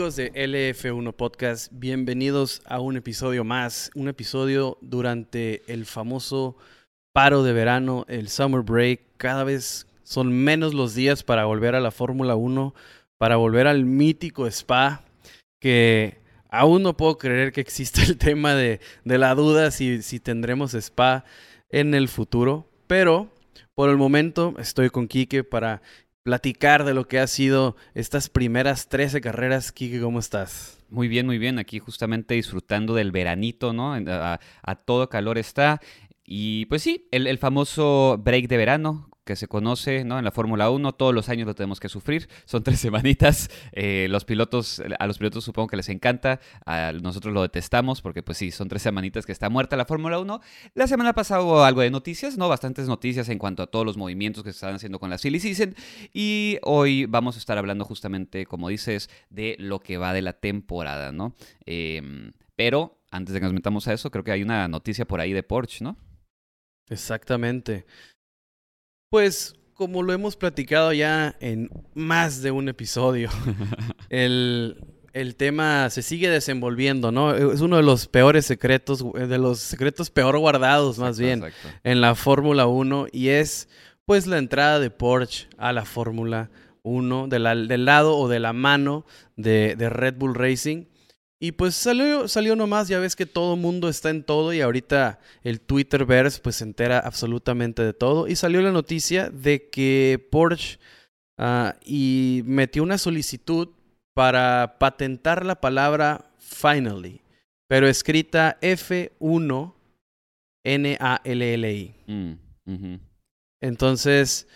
De LF1 Podcast, bienvenidos a un episodio más, un episodio durante el famoso paro de verano, el summer break. Cada vez son menos los días para volver a la Fórmula 1, para volver al mítico Spa, que aún no puedo creer que exista el tema de, de la duda si, si tendremos Spa en el futuro, pero por el momento estoy con Quique para platicar de lo que ha sido estas primeras 13 carreras. Kike, ¿cómo estás? Muy bien, muy bien. Aquí justamente disfrutando del veranito, ¿no? A, todo calor está. Y pues sí, el, el, famoso break de verano, que se conoce ¿no? en la Fórmula 1, todos los años lo tenemos que sufrir, son tres semanitas, eh, los pilotos, a los pilotos supongo que les encanta, a nosotros lo detestamos porque pues sí, son tres semanitas que está muerta la Fórmula 1. La semana pasada hubo algo de noticias, ¿no? Bastantes noticias en cuanto a todos los movimientos que se están haciendo con la Silly Season y hoy vamos a estar hablando justamente, como dices, de lo que va de la temporada, ¿no? Em, pero antes de que nos metamos a eso, creo que hay una noticia por ahí de Porsche, ¿no? Exactamente. Pues como lo hemos platicado ya en más de un episodio, el, el, tema se sigue desenvolviendo, ¿no? Es uno de los peores secretos, de los secretos peor guardados más bien en la Fórmula 1 y es pues la entrada de Porsche a la Fórmula 1 del lado o de la mano de, de Red Bull Racing. Y pues salió, salió nomás, ya ves que todo mundo está en todo y ahorita el Twitterverse pues se entera absolutamente de todo. Y salió la noticia de que Porsche ah, y metió una solicitud para patentar la palabra finally, pero escrita F1 N-A-L-L-I. Mm, Entonces,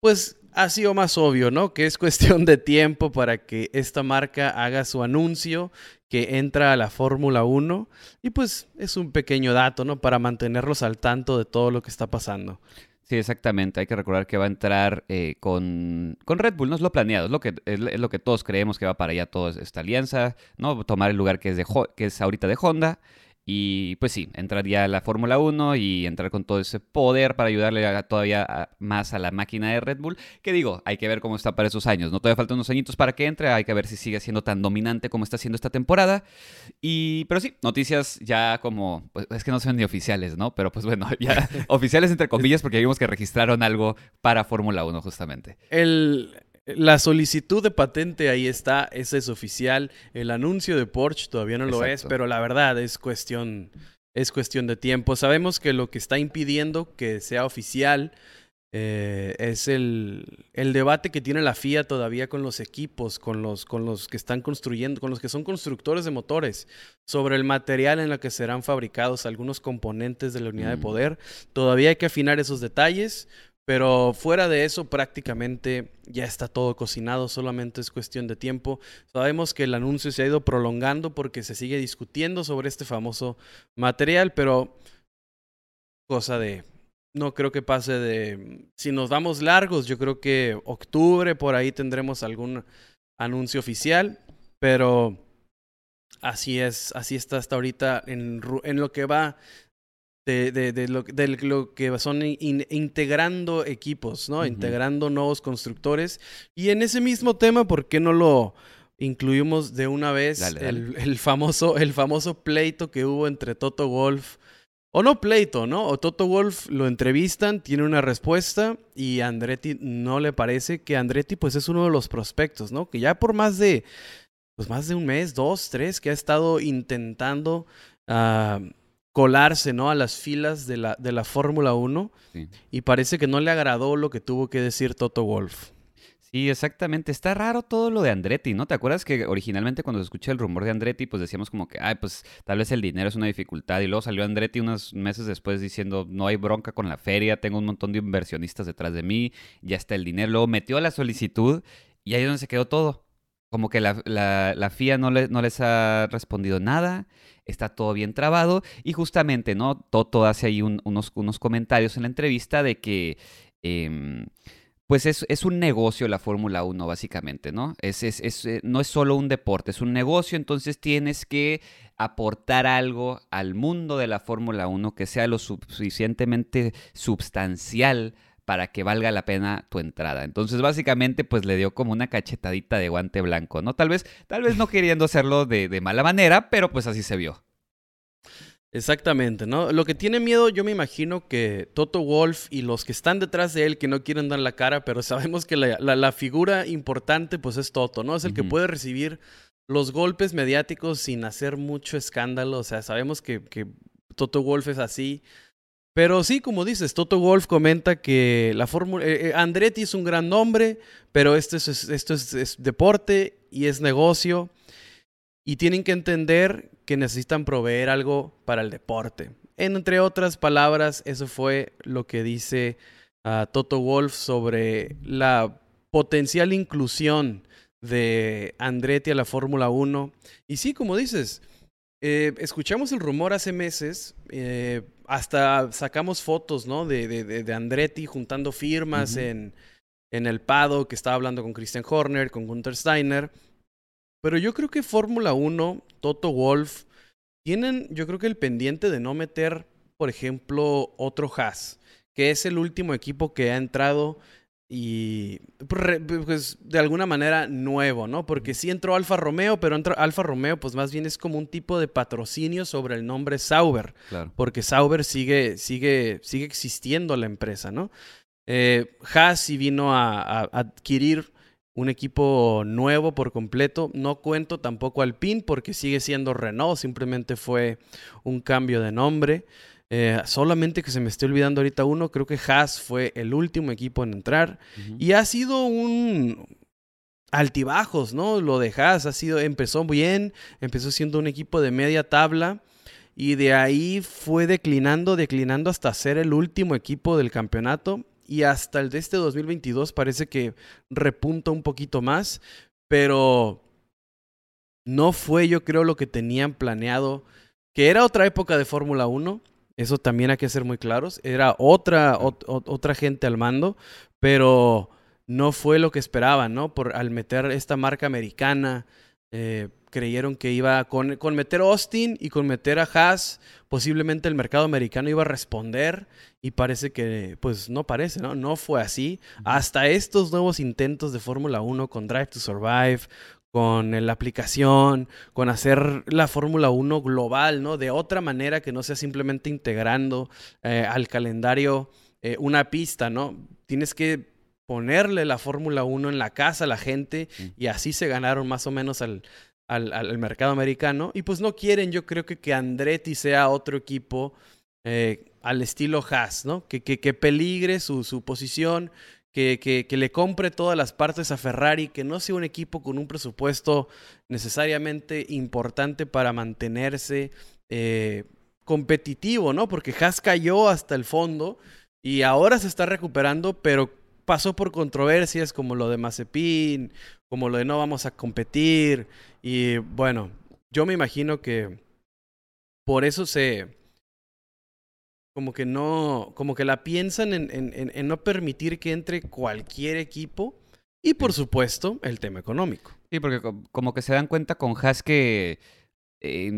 pues ha sido más obvio, ¿no? Que es cuestión de tiempo para que esta marca haga su anuncio que entra a la Fórmula 1 y pues es un pequeño dato, ¿no? Para mantenerlos al tanto de todo lo que está pasando. Sí, exactamente. Hay que recordar que va a entrar eh, con, con, Red Bull. No es lo planeado, es lo, que, es, lo que todos creemos que va para allá toda esta alianza, ¿no? Tomar el lugar que es, de, que es ahorita de Honda y pues sí, entraría a la Fórmula 1 y entrar con todo ese poder para ayudarle todavía más a la máquina de Red Bull. Que digo, hay que ver cómo está para esos años. No todavía faltan unos añitos para que entre. Hay que ver si sigue siendo tan dominante como está siendo esta temporada. Y, pero sí, noticias ya como, pues es que no son ni oficiales, ¿no? Pero pues bueno, ya oficiales entre comillas porque vimos que registraron algo para Fórmula 1 justamente. El, la solicitud de patente ahí está, ese es oficial. El anuncio de Porsche todavía no lo es, pero la verdad es cuestión, es cuestión de tiempo. Sabemos que lo que está impidiendo que sea oficial eh, es el, el, debate que tiene la FIA todavía con los equipos, con los, con los que están construyendo, con los que son constructores de motores, sobre el material en el que serán fabricados algunos componentes de la unidad de mm. poder. Todavía hay que afinar esos detalles. Pero fuera de eso, prácticamente ya está todo cocinado, solamente es cuestión de tiempo. Sabemos que el anuncio se ha ido prolongando porque se sigue discutiendo sobre este famoso material, pero cosa de... No creo que pase de... Si nos damos largos, yo creo que octubre por ahí tendremos algún anuncio oficial, pero así es, así está hasta ahorita en, en lo que va de, de, de, lo, de, lo, que son integrando equipos, ¿no? Integrando nuevos constructores. Y en ese mismo tema, ¿por qué no lo incluimos de una vez? El, el, famoso, el famoso pleito que hubo entre Toto Wolf. O no pleito, ¿no? O Toto Wolf lo entrevistan, tiene una respuesta y Andretti no le parece que Andretti pues es uno de los prospectos, ¿no? Que ya por más de, pues más de un mes, dos, tres, que ha estado intentando... Uh, colarse ¿no? a las filas de la, de la Fórmula 1 y parece que no le agradó lo que tuvo que decir Toto Wolf. Sí, exactamente. Está raro todo lo de Andretti, ¿no? ¿Te acuerdas que originalmente cuando se escuché el rumor de Andretti, pues decíamos como que, ay, pues tal vez el dinero es una dificultad. Y luego salió Andretti unos meses después diciendo, no hay bronca con la feria, tengo un montón de inversionistas detrás de mí, ya está el dinero. Luego metió la solicitud y ahí es donde se quedó todo. Como que la, la, FIA no, no les ha respondido nada está todo bien trabado y justamente, ¿no? Toto hace ahí unos, unos comentarios en la entrevista de que... Em, pues es, es, un negocio la Fórmula 1, básicamente, ¿no? Es, es, es, eh, no es solo un deporte, es un negocio, entonces tienes que aportar algo al mundo de la Fórmula 1 que sea lo suficientemente substancial para que valga la pena tu entrada. Entonces, básicamente, pues le dio como una cachetadita de guante blanco, ¿no? Tal vez, tal vez no queriendo hacerlo de, de mala manera, pero pues así se vio. Exactamente, ¿no? Lo que tiene miedo, yo me imagino que Toto Wolf y los que están detrás de él, que no quieren dar la cara, pero sabemos que la, la, figura importante, pues es Toto, ¿no? Es el que puede recibir los golpes mediáticos sin hacer mucho escándalo. O sea, sabemos que, que Toto Wolf es así. Pero sí, como dices, Toto Wolf comenta que la fórmula. Eh, eh, Andretti es un gran nombre, pero esto es, esto es deporte y es negocio. Y tienen que entender que necesitan proveer algo para el deporte. Entre otras palabras, eso fue lo que dice uh, Toto Wolf sobre la potencial inclusión de Andretti a la Fórmula 1. Y sí, como dices, eh, escuchamos el rumor hace meses, hasta sacamos fotos ¿no? de, de, de Andretti juntando firmas en, en el Pado, que estaba hablando con Christian Horner, con Gunther Steiner. Pero yo creo que Fórmula 1, Toto Wolf, tienen, yo creo que el pendiente de no meter, por ejemplo, otro Haas, que es el último equipo que ha entrado y pues de alguna manera nuevo, ¿no? Porque sí entró Alfa Romeo, pero entró Alfa Romeo pues más bien es como un tipo de patrocinio sobre el nombre Sauber, claro. porque Sauber sigue sigue sigue existiendo la empresa, ¿no? Eh, Haas sí vino a adquirir un equipo nuevo por completo. No cuento tampoco al PIN porque sigue siendo Renault, simplemente fue un cambio de nombre. Eh, solamente que se me esté olvidando ahorita uno, creo que Haas fue el último equipo en entrar y ha sido un altibajos, ¿no? Lo de Haas ha sido, empezó bien, empezó siendo un equipo de media tabla y de ahí fue declinando, declinando hasta ser el último equipo del campeonato y hasta el de este 2022 parece que repunta un poquito más, pero no fue yo creo lo que tenían planeado, que era otra época de Fórmula 1, eso también hay que ser muy claros, era otra, otra gente al mando, pero no fue lo que esperaban, ¿no? Por al meter esta marca americana, eh, creyeron que iba con, con, meter Austin y con meter a Haas, posiblemente el mercado americano iba a responder y parece que, pues no parece, ¿no? No fue así. Hasta estos nuevos intentos de Fórmula 1 con Drive to Survive, con la aplicación, con hacer la Fórmula 1 global, ¿no? De otra manera que no sea simplemente integrando eh, al calendario eh, una pista, ¿no? Tienes que ponerle la Fórmula 1 en la casa a la gente y así se ganaron más o menos al, al, al, mercado americano. Y pues no quieren, yo creo que que Andretti sea otro equipo eh, al estilo Haas, ¿no? Que, que, que peligre su, su posición, que, le compre todas las partes a Ferrari, que no sea un equipo con un presupuesto necesariamente importante para mantenerse eh, competitivo, ¿no? Porque Haas cayó hasta el fondo y ahora se está recuperando, pero pasó por controversias como lo de Mazepin, como lo de no vamos a competir. Y bueno, yo me imagino que por eso se, como que no, como que la piensan en, en, en, no permitir que entre cualquier equipo y por supuesto el tema económico. Sí, porque como que se dan cuenta con Haas que eh,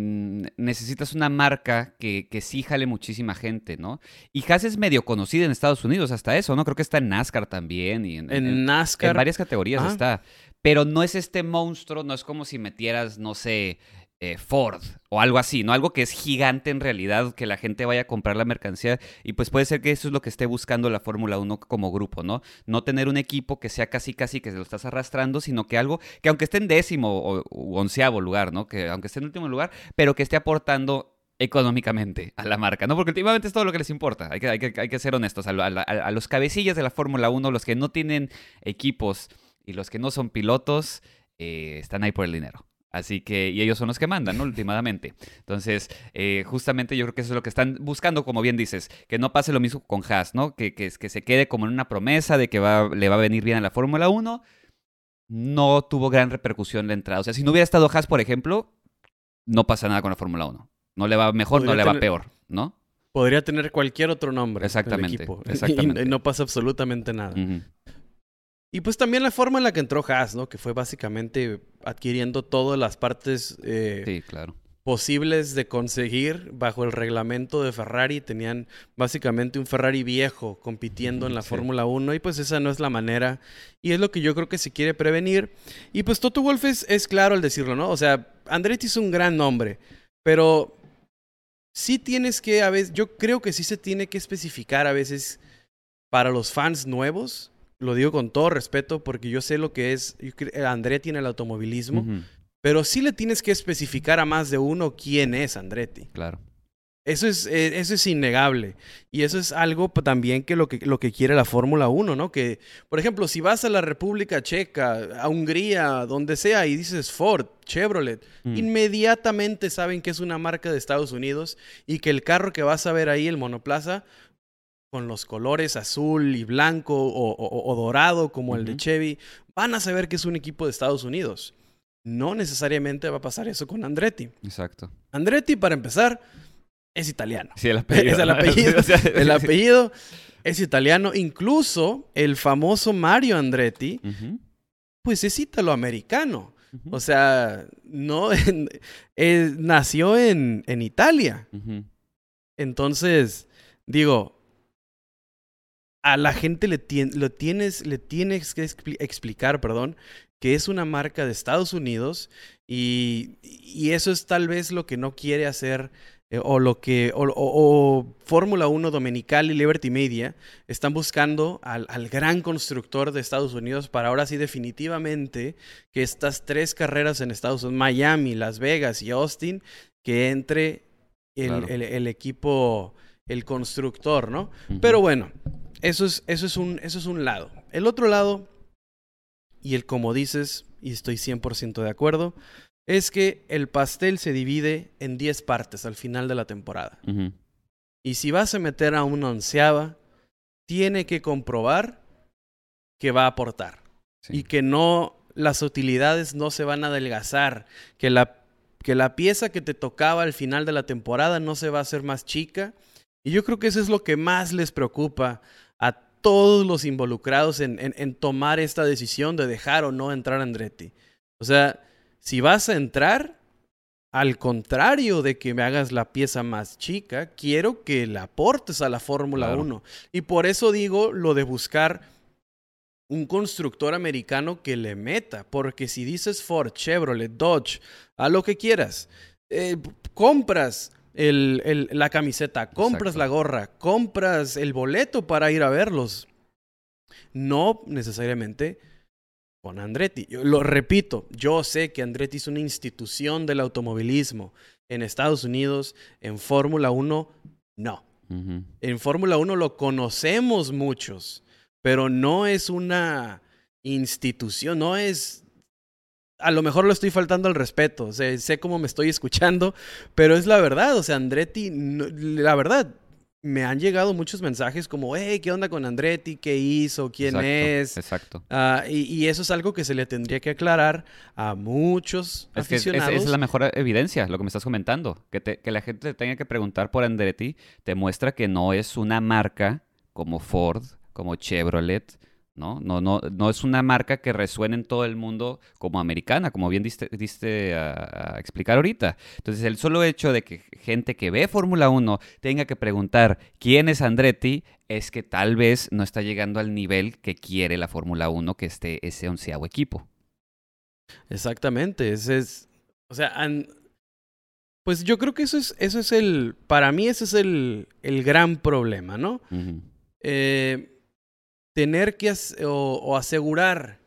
necesitas una marca que, que sí jale muchísima gente, ¿no? Y Haas es medio conocida en Estados Unidos hasta eso, ¿no? Creo que está en NASCAR también. Y en, en, NASCAR. En varias categorías está. Pero no es este monstruo, no es como si metieras, no sé, eh, Ford o algo así, ¿no? Algo que es gigante en realidad, que la gente vaya a comprar la mercancía y pues puede ser que eso es lo que esté buscando la Fórmula 1 como grupo, ¿no? No tener un equipo que sea casi casi que se lo estás arrastrando, sino que algo que aunque esté en décimo o onceavo lugar, ¿no? Que aunque esté en último lugar, pero que esté aportando económicamente a la marca, ¿no? Porque últimamente es todo lo que les importa, hay que, hay que, hay que ser honestos, a, los cabecillas de la Fórmula 1, los que no tienen equipos y los que no son pilotos, eh, están ahí por el dinero. Así que, y ellos son los que mandan, ¿no? Últimamente. Entonces, eh, justamente yo creo que eso es lo que están buscando, como bien dices, que no pase lo mismo con Haas, ¿no? Que, que, que se quede como en una promesa de que va, le va a venir bien a la Fórmula 1. No tuvo gran repercusión la entrada. O sea, si no hubiera estado Haas, por ejemplo, no pasa nada con la Fórmula 1. No le va mejor, no le va peor, ¿no? Podría tener cualquier otro nombre. Exactamente. Equipo. exactamente. Y, no pasa absolutamente nada. Y pues también la forma en la que entró Haas, ¿no? Que fue básicamente adquiriendo todas las partes. Eh, sí, claro. posibles de conseguir bajo el reglamento de Ferrari. Tenían básicamente un Ferrari viejo compitiendo en la Fórmula 1 y pues esa no es la manera. Y es lo que yo creo que se quiere prevenir. Y pues Toto Wolf es, es claro al decirlo, ¿no? O sea, Andretti es un gran nombre, pero sí tienes que, a veces, yo creo que sí se tiene que especificar a veces para los fans nuevos. Lo digo con todo respeto porque yo sé lo que es Andretti en el automovilismo. Pero sí le tienes que especificar a más de uno quién es Andretti. Claro. Eso es, eh, eso es innegable. Y eso es algo también que lo que, lo que quiere la Fórmula 1, ¿no? Que, por ejemplo, si vas a la República Checa, a Hungría, donde sea, y dices Ford, Chevrolet, mm. inmediatamente saben que es una marca de Estados Unidos y que el carro que vas a ver ahí, el monoplaza, con los colores azul y blanco o, dorado como el de Chevy, van a saber que es un equipo de Estados Unidos. No necesariamente va a pasar eso con Andretti. Exacto. Andretti, para empezar, es italiano. Sí, el apellido. Es el apellido. el apellido es italiano. Incluso el famoso Mario Andretti, pues es italoamericano. O sea, no eh, nació en, en Italia. Entonces, digo, a la gente le, lo tienes, le tienes que explicar, perdón, que es una marca de Estados Unidos y, eso es tal vez lo que no quiere hacer eh, o lo que o, Fórmula 1 Dominical y Liberty Media están buscando al, gran constructor de Estados Unidos para ahora sí definitivamente que estas tres carreras en Estados Unidos, Miami, Las Vegas y Austin, que entre el, equipo, el constructor, ¿no? Pero bueno, eso es, eso, es un, eso es un lado. El otro lado y el como dices, y estoy 100% de acuerdo, es que el pastel se divide en 10 partes al final de la temporada. Y si vas a meter a una onceava, tiene que comprobar que va a aportar. Y que no, las utilidades no se van a adelgazar, que la, que la pieza que te tocaba al final de la temporada no se va a hacer más chica. Y yo creo que eso es lo que más les preocupa a todos los involucrados en, en, tomar esta decisión de dejar o no entrar a Andretti. O sea, si vas a entrar, al contrario de que me hagas la pieza más chica, quiero que la aportes a la Fórmula 1. Y por eso digo lo de buscar un constructor americano que le meta, porque si dices Ford, Chevrolet, Dodge, a lo que quieras, eh, compras el, la camiseta, compras la gorra, compras el boleto para ir a verlos. No necesariamente con Andretti. Yo lo repito, yo sé que Andretti es una institución del automovilismo. En Estados Unidos, en Fórmula 1, no. En Fórmula 1 lo conocemos muchos, pero no es una institución, no es a lo mejor lo estoy faltando al respeto, o sea, sé cómo me estoy escuchando, pero es la verdad, o sea, Andretti, la verdad, me han llegado muchos mensajes como, hey, ¿qué onda con Andretti? ¿Qué hizo? ¿Quién es? Exacto. Ah, y, eso es algo que se le tendría que aclarar a muchos es aficionados. Que es, es, la mejor evidencia, lo que me estás comentando. Que, que la gente tenga que preguntar por Andretti te muestra que no es una marca como Ford, como Chevrolet, ¿no? No, no, no es una marca que resuene en todo el mundo como americana, como bien diste, diste a, explicar ahorita. Entonces, el solo hecho de que gente que ve Fórmula 1 tenga que preguntar quién es Andretti es que tal vez no está llegando al nivel que quiere la Fórmula 1 que esté ese onceavo equipo. Exactamente, ese es, o sea, pues yo creo que eso es, eso es el, para mí ese es el, el gran problema, ¿no? eh, tener que o, asegurar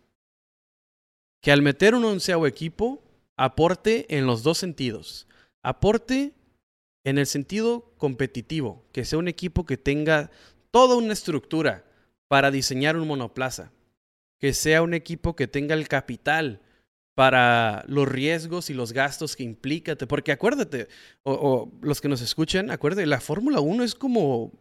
que al meter un onceavo equipo aporte en los dos sentidos. Aporte en el sentido competitivo, que sea un equipo que tenga toda una estructura para diseñar un monoplaza, que sea un equipo que tenga el capital para los riesgos y los gastos que implica, porque acuérdate, o, o los que nos escuchan, acuérdate, la Fórmula 1 es como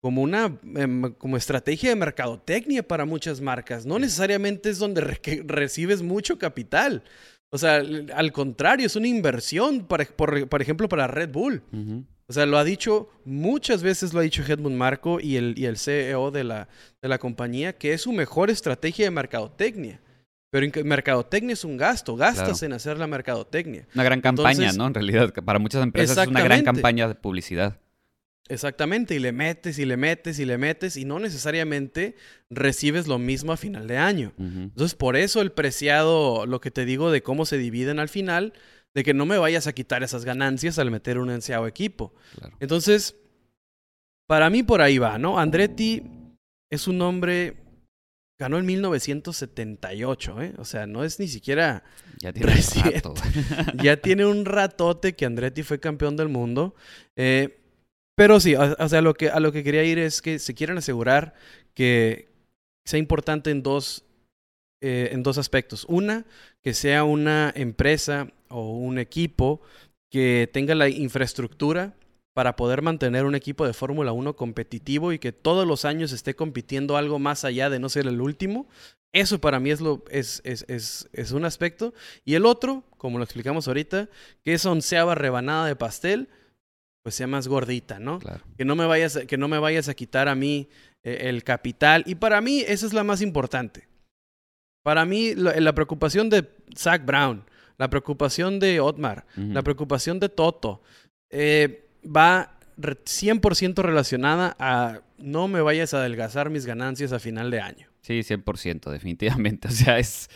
como una em, como estrategia de mercadotecnia para muchas marcas. No necesariamente es donde recibes mucho capital. O sea, al contrario, es una inversión, para, por, ejemplo, para Red Bull. O sea, lo ha dicho muchas veces, lo ha dicho Edmund Marco y el, y el CEO de la, de la compañía, que es su mejor estrategia de mercadotecnia. Pero mercadotecnia es un gasto, gastas en hacer la mercadotecnia. Una gran campaña, ¿no? En realidad, para muchas empresas es una gran campaña de publicidad. Exactamente, y le metes y le metes y le metes y no necesariamente recibes lo mismo a final de año. Entonces, por eso el preciado, lo que te digo de cómo se dividen al final, de que no me vayas a quitar esas ganancias al meter un ansiado equipo. Entonces, para mí por ahí va, ¿no? Andretti es un hombre ganó en 1978, ¿eh? O sea, no es ni siquiera ya tiene Un rato. ya tiene un ratote que Andretti fue campeón del mundo. Eh, pero sí, o, sea, lo que, a lo que quería ir es que se quieren asegurar que sea importante en dos, eh, en dos aspectos. Una, que sea una empresa o un equipo que tenga la infraestructura para poder mantener un equipo de Fórmula 1 competitivo y que todos los años esté compitiendo algo más allá de no ser el último. Eso para mí es, lo, es, es, es, es un aspecto. Y el otro, como lo explicamos ahorita, que es onceava rebanada de pastel, pues sea más gordita, ¿no? Que, no me vayas, que no me vayas a quitar a mí eh, el capital. Y para mí esa es la más importante. Para mí la, preocupación de Zach Brown, la preocupación de Otmar, la preocupación de Toto, eh, va 100% relacionada a no me vayas a adelgazar mis ganancias a final de año. Sí, 100%, definitivamente. O sea, es,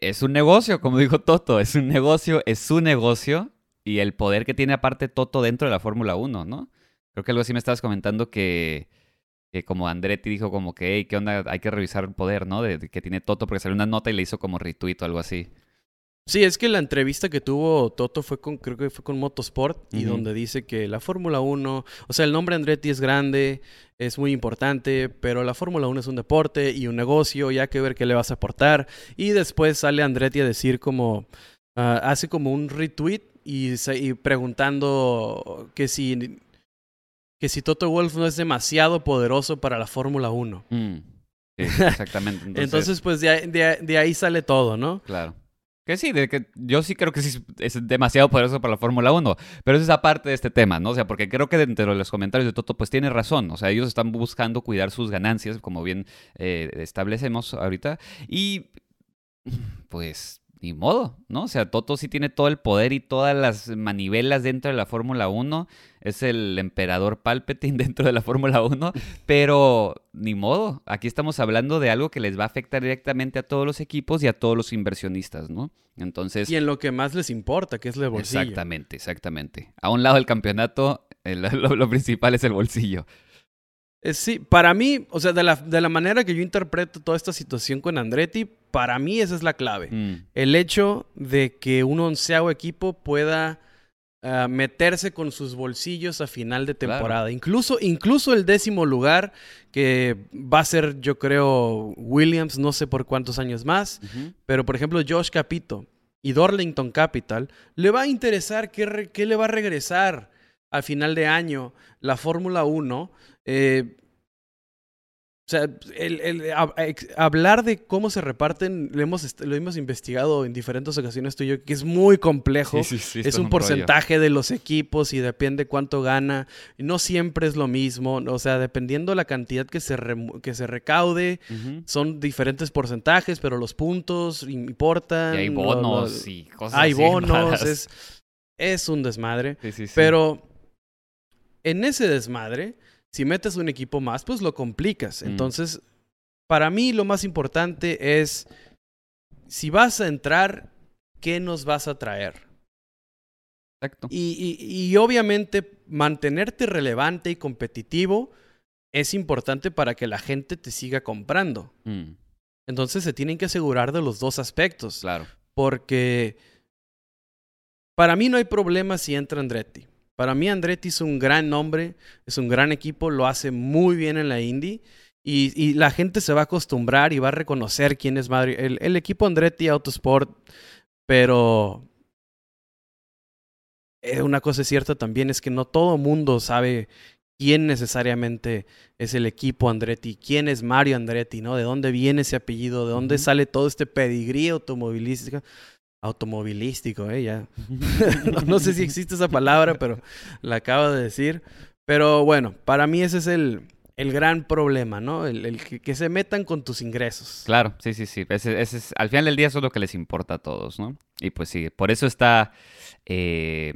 es un negocio, como dijo Toto, es un negocio, es su negocio y el poder que tiene aparte Toto dentro de la Fórmula 1, ¿no? Creo que algo así me estabas comentando que, que como Andretti dijo como que, hey, ¿qué onda? Hay que revisar el poder, ¿no? De, que tiene Toto porque salió una nota y le hizo como retweet o algo así. Sí, es que la entrevista que tuvo Toto fue con, creo que fue con Motorsport, y donde dice que la Fórmula 1, o sea, el nombre Andretti es grande, es muy importante, pero la Fórmula 1 es un deporte y un negocio, y hay que ver qué le vas a aportar. Y después sale Andretti a decir como, ah, hace como un retweet y, y, preguntando que si, que si Toto Wolf no es demasiado poderoso para la Fórmula 1. Mm. Sí, exactamente. Entonces, pues de ahí sale todo, ¿no? Claro. Que sí, de que yo sí creo que sí es demasiado poderoso para la Fórmula 1, pero es aparte de este tema, ¿no? O sea, porque creo que dentro de los comentarios de Toto, pues tiene razón, o sea, ellos están buscando cuidar sus ganancias, como bien eh, establecemos ahorita, y pues ni modo, ¿no? O sea, Toto sí tiene todo el poder y todas las manivelas dentro de la Fórmula 1. Es el emperador Palpatine dentro de la Fórmula 1. Pero ni modo. Aquí estamos hablando de algo que les va a afectar directamente a todos los equipos y a todos los inversionistas, ¿no? Entonces. Y en lo que más les importa, que es el bolsillo. Exactamente, exactamente. A un lado del campeonato, lo principal es el bolsillo. Eh, sí, para mí, o sea, de la, de la, manera que yo interpreto toda esta situación con Andretti, para mí esa es la clave. Mm. El hecho de que un onceavo equipo pueda ah, meterse con sus bolsillos a final de temporada. Incluso, incluso el décimo lugar, que va a ser, yo creo, Williams, no sé por cuántos años más, pero por ejemplo, Josh Capito y Dorlington Capital, le va a interesar qué, qué le va a regresar al final de año la Fórmula 1 eh, o sea, el, hablar de cómo se reparten, lo hemos, lo hemos investigado en diferentes ocasiones tú y yo, que es muy complejo. es un, porcentaje de los equipos y depende cuánto gana. No siempre es lo mismo. O sea, dependiendo la cantidad que se, que se recaude, son diferentes porcentajes, pero los puntos importan. Y hay bonos y cosas Hay bonos. Es, es un desmadre. Pero en ese desmadre si metes un equipo más, pues lo complicas. Mm. Entonces, para mí lo más importante es, si vas a entrar, ¿qué nos vas a traer? Exacto. Y, y, obviamente mantenerte relevante y competitivo es importante para que la gente te siga comprando. Mm. Entonces se tienen que asegurar de los dos aspectos. Claro. Porque para mí no hay problema si entra Andretti. Para mí Andretti es un gran nombre, es un gran equipo, lo hace muy bien en la Indy y, la gente se va a acostumbrar y va a reconocer quién es Madrid. El, equipo Andretti Autosport, pero eh, una cosa cierta también es que no todo mundo sabe quién necesariamente es el equipo Andretti, quién es Mario Andretti, ¿no? De dónde viene ese apellido, de dónde sale todo este pedigrí automovilístico automovilístico, ¿eh? Ya. no, sé si existe esa palabra, pero la acabo de decir. Pero bueno, para mí ese es el, el gran problema, ¿no? El, que, se metan con tus ingresos. Claro, sí, sí, sí. Ese, es, al final del día eso es lo que les importa a todos, ¿no? Y pues sí, por eso está eh,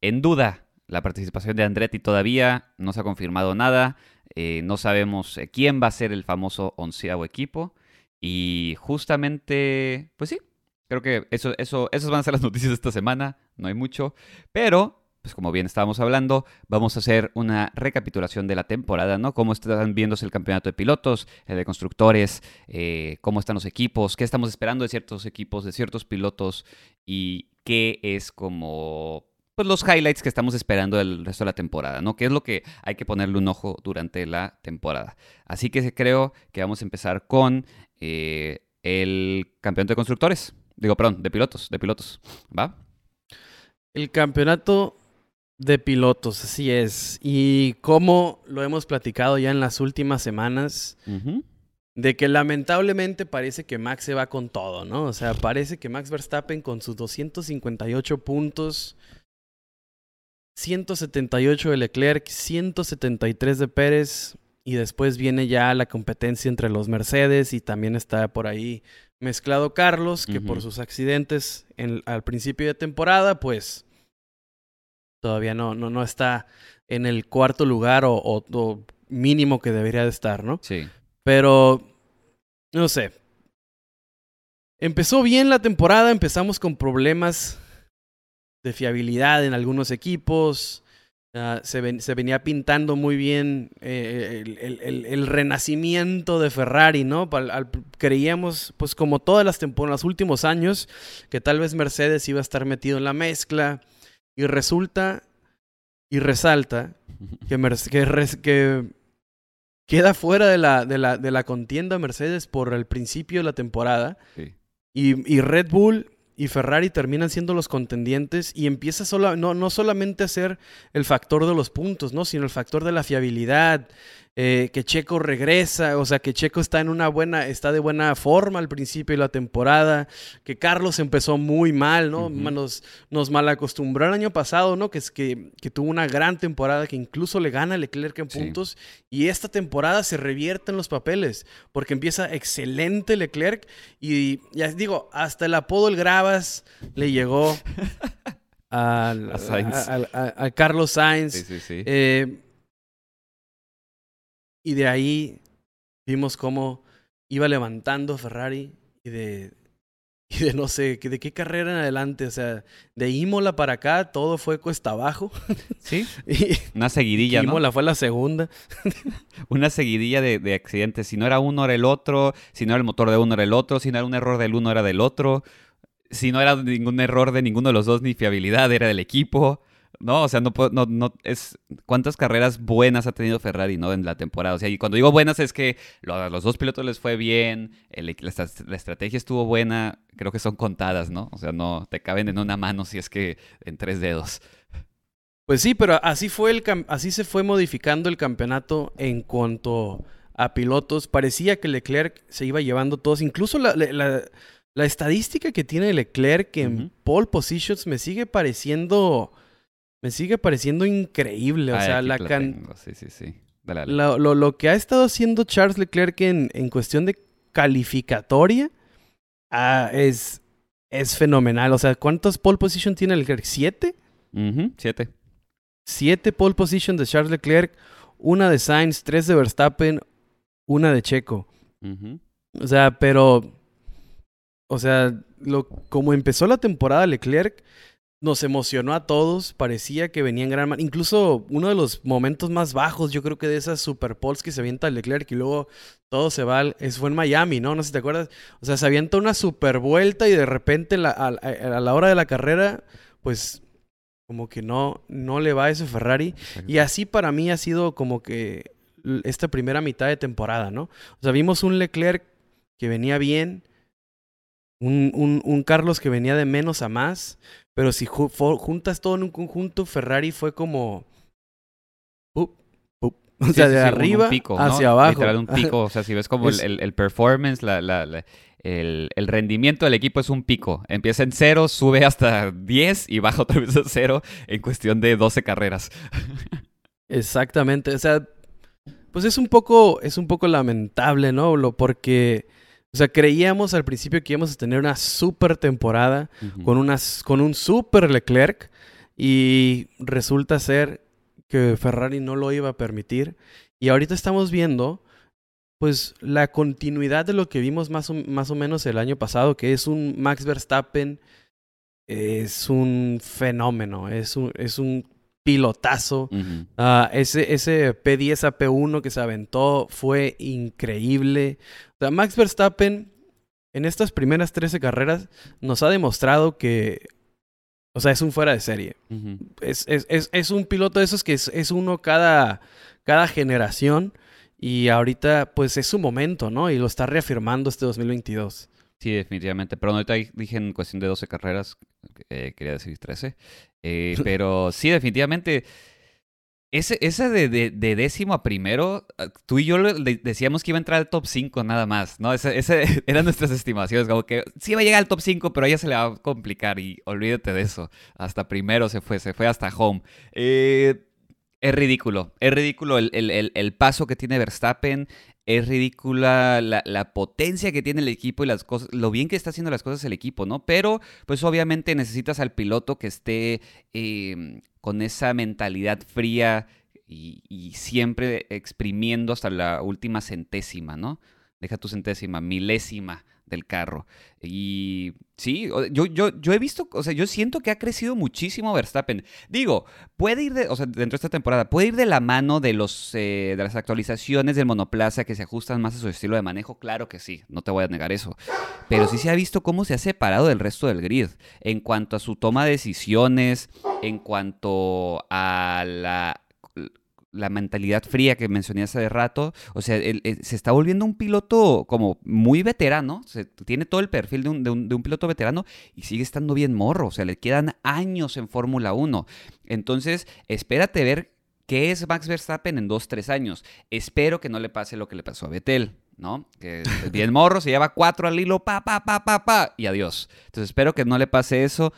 en duda la participación de Andretti todavía. No se ha confirmado nada. Eh, no sabemos eh, quién va a ser el famoso onceavo equipo. Y justamente, pues sí, creo que eso, eso, esas van a ser las noticias de esta semana. No hay mucho. Pero pues como bien estábamos hablando, vamos a hacer una recapitulación de la temporada, ¿no? Cómo están viéndose el campeonato de pilotos, el de constructores, eh, cómo están los equipos, qué estamos esperando de ciertos equipos, de ciertos pilotos y qué es como pues los highlights que estamos esperando del resto de la temporada, ¿no? ¿Qué es lo que hay que ponerle un ojo durante la temporada? Así que creo que vamos a empezar con eh, el campeonato de constructores. Digo, perdón, de pilotos, de pilotos. ¿Va? El campeonato de pilotos, así es. Y como lo hemos platicado ya en las últimas semanas, de que lamentablemente parece que Max se va con todo, ¿no? O sea, parece que Max Verstappen con sus 258 puntos, 178 de Leclerc, 173 de Pérez, y después viene ya la competencia entre los Mercedes y también está por ahí mezclado Carlos, que por sus accidentes al principio de temporada, pues todavía no, no, no está en el cuarto lugar o, mínimo que debería de estar, ¿no? Sí. Pero, no sé. Empezó bien la temporada, empezamos con problemas de fiabilidad en algunos equipos. Ah, se, venía pintando muy bien eh, el, renacimiento de Ferrari, ¿no? creíamos, pues como todas las temporadas, los últimos años, que tal vez Mercedes iba a estar metido en la mezcla, y resulta y resalta que, que, queda fuera de la, de, la, de la contienda Mercedes por el principio de la temporada. Y, y, Red Bull y Ferrari terminan siendo los contendientes y empieza no, no solamente a ser el factor de los puntos, ¿no? sino el factor de la fiabilidad, eh, que Checo regresa, o sea, que Checo está en una buena, está de buena forma al principio de la temporada, que Carlos empezó muy mal, ¿no? nos, nos malacostumbró el año pasado, ¿no? Que, es que, que, tuvo una gran temporada, que incluso le gana a Leclerc en puntos, y esta temporada se revierte en los papeles, porque empieza excelente Leclerc, y ya digo, hasta el apodo el Gravas le llegó. Al, a, Carlos Sainz. Sí, sí, sí. Eh, y de ahí vimos cómo iba levantando Ferrari y de, y de no sé, de qué carrera en adelante, o sea, de Imola para acá todo fue cuesta abajo. Sí. una seguidilla, ¿no? Imola fue la segunda. una seguidilla de, de, accidentes. Si no era uno, era el otro. Si no era el motor de uno, era el otro. Si no era un error del uno, era del otro. Si no era ningún error de ninguno de los dos, ni fiabilidad, era del equipo. ¿No? O sea, no, no, no, es, ¿cuántas carreras buenas ha tenido Ferrari, ¿no? En la temporada. O sea, y cuando digo buenas es que a los dos pilotos les fue bien, la, estrategia estuvo buena, creo que son contadas, ¿no? O sea, no te caben en una mano si es que en tres dedos. Pues sí, pero así fue el así se fue modificando el campeonato en cuanto a pilotos. Parecía que Leclerc se iba llevando todos, incluso la, la, estadística que tiene Leclerc en pole positions me sigue pareciendo me sigue pareciendo increíble. O sea, la can... Sí, sí, sí. Lo, lo, que ha estado haciendo Charles Leclerc en, en cuestión de calificatoria ah, es, es fenomenal. O sea, ¿cuántos pole position tiene Leclerc? ¿Siete? siete. Siete pole position de Charles Leclerc, una de Sainz, tres de Verstappen, una de Checo. O sea, pero. O sea, lo, como empezó la temporada Leclerc, nos emocionó a todos, parecía que venía en gran... Incluso uno de los momentos más bajos, yo creo que de esas Super Poles que se avienta Leclerc y luego todo se va, es, fue en Miami, ¿no? No sé si te acuerdas. O sea, se avienta una super vuelta y de repente a, la hora de la carrera, pues como que no, no le va a ese Ferrari. Y así para mí ha sido como que esta primera mitad de temporada, ¿no? O sea, vimos un Leclerc que venía bien, un, un, un Carlos que venía de menos a más, pero si juntas todo en un conjunto, Ferrari fue como. O sea, de arriba hacia abajo. Literal, un pico. O sea, si ves como el, el, performance, la, la, el, el, rendimiento del equipo es un pico. Empieza en cero, sube hasta 10 y baja otra vez a cero en cuestión de 12 carreras. Exactamente. O sea, pues es un poco, es un poco lamentable, ¿no? Porque, o sea, creíamos al principio que íbamos a tener una super temporada con, unas, con un super Leclerc y resulta ser que Ferrari no lo iba a permitir. Y ahorita estamos viendo, pues, la continuidad de lo que vimos más o, más o menos el año pasado, que es un Max Verstappen, es un fenómeno, es un, es un pilotazo. Ah, ese, ese P10 a P1 que se aventó fue increíble. O sea, Max Verstappen en estas primeras 13 carreras nos ha demostrado que, o sea, es un fuera de serie. es, es, es, es, un piloto de esos que es, uno cada, cada generación y ahorita pues es su momento, ¿no? Y lo está reafirmando este 2022. Sí, definitivamente. Pero ahorita dije en cuestión de 12 carreras, eh, quería decir 13. Eh, pero sí, definitivamente. Ese, ese de, de, décimo a primero, ah, tú y yo decíamos que iba a entrar al top 5 nada más, ¿no? Ese, ese eran nuestras estimaciones, como que sí iba a llegar al top 5, pero a ella se le va a complicar y olvídate de eso. Hasta primero se fue, se fue hasta home. Eh, es ridículo, es ridículo el, el, el, paso que tiene Verstappen, es ridícula la, potencia que tiene el equipo y las cosas, lo bien que está haciendo las cosas el equipo, ¿no? Pero, pues obviamente necesitas al piloto que esté em, con esa mentalidad fría y, siempre exprimiendo hasta la última centésima, ¿no? Deja tu centésima, milésima del carro. Y sí, yo, yo, yo he visto, o sea, yo siento que ha crecido muchísimo Verstappen. Digo, puede ir de, o sea, dentro de esta temporada, puede ir de la mano de, los, eh, de las actualizaciones del monoplaza que se ajustan más a su estilo de manejo. Claro que sí, no te voy a negar eso. Pero sí se ha visto cómo se ha separado del resto del grid en cuanto a su toma de decisiones, en cuanto a la la mentalidad fría que mencioné hace rato. O sea, se está volviendo un piloto como muy veterano. Tiene todo el perfil de un, piloto veterano y sigue estando bien morro. O sea, le quedan años en Fórmula 1. Entonces, espérate ver qué es Max Verstappen en dos, tres años. Espero que no le pase lo que le pasó a Vettel. ¿no? Que bien morro, se lleva cuatro al hilo, pa, pa, pa, pa, pa, y adiós. Entonces espero que no le pase eso.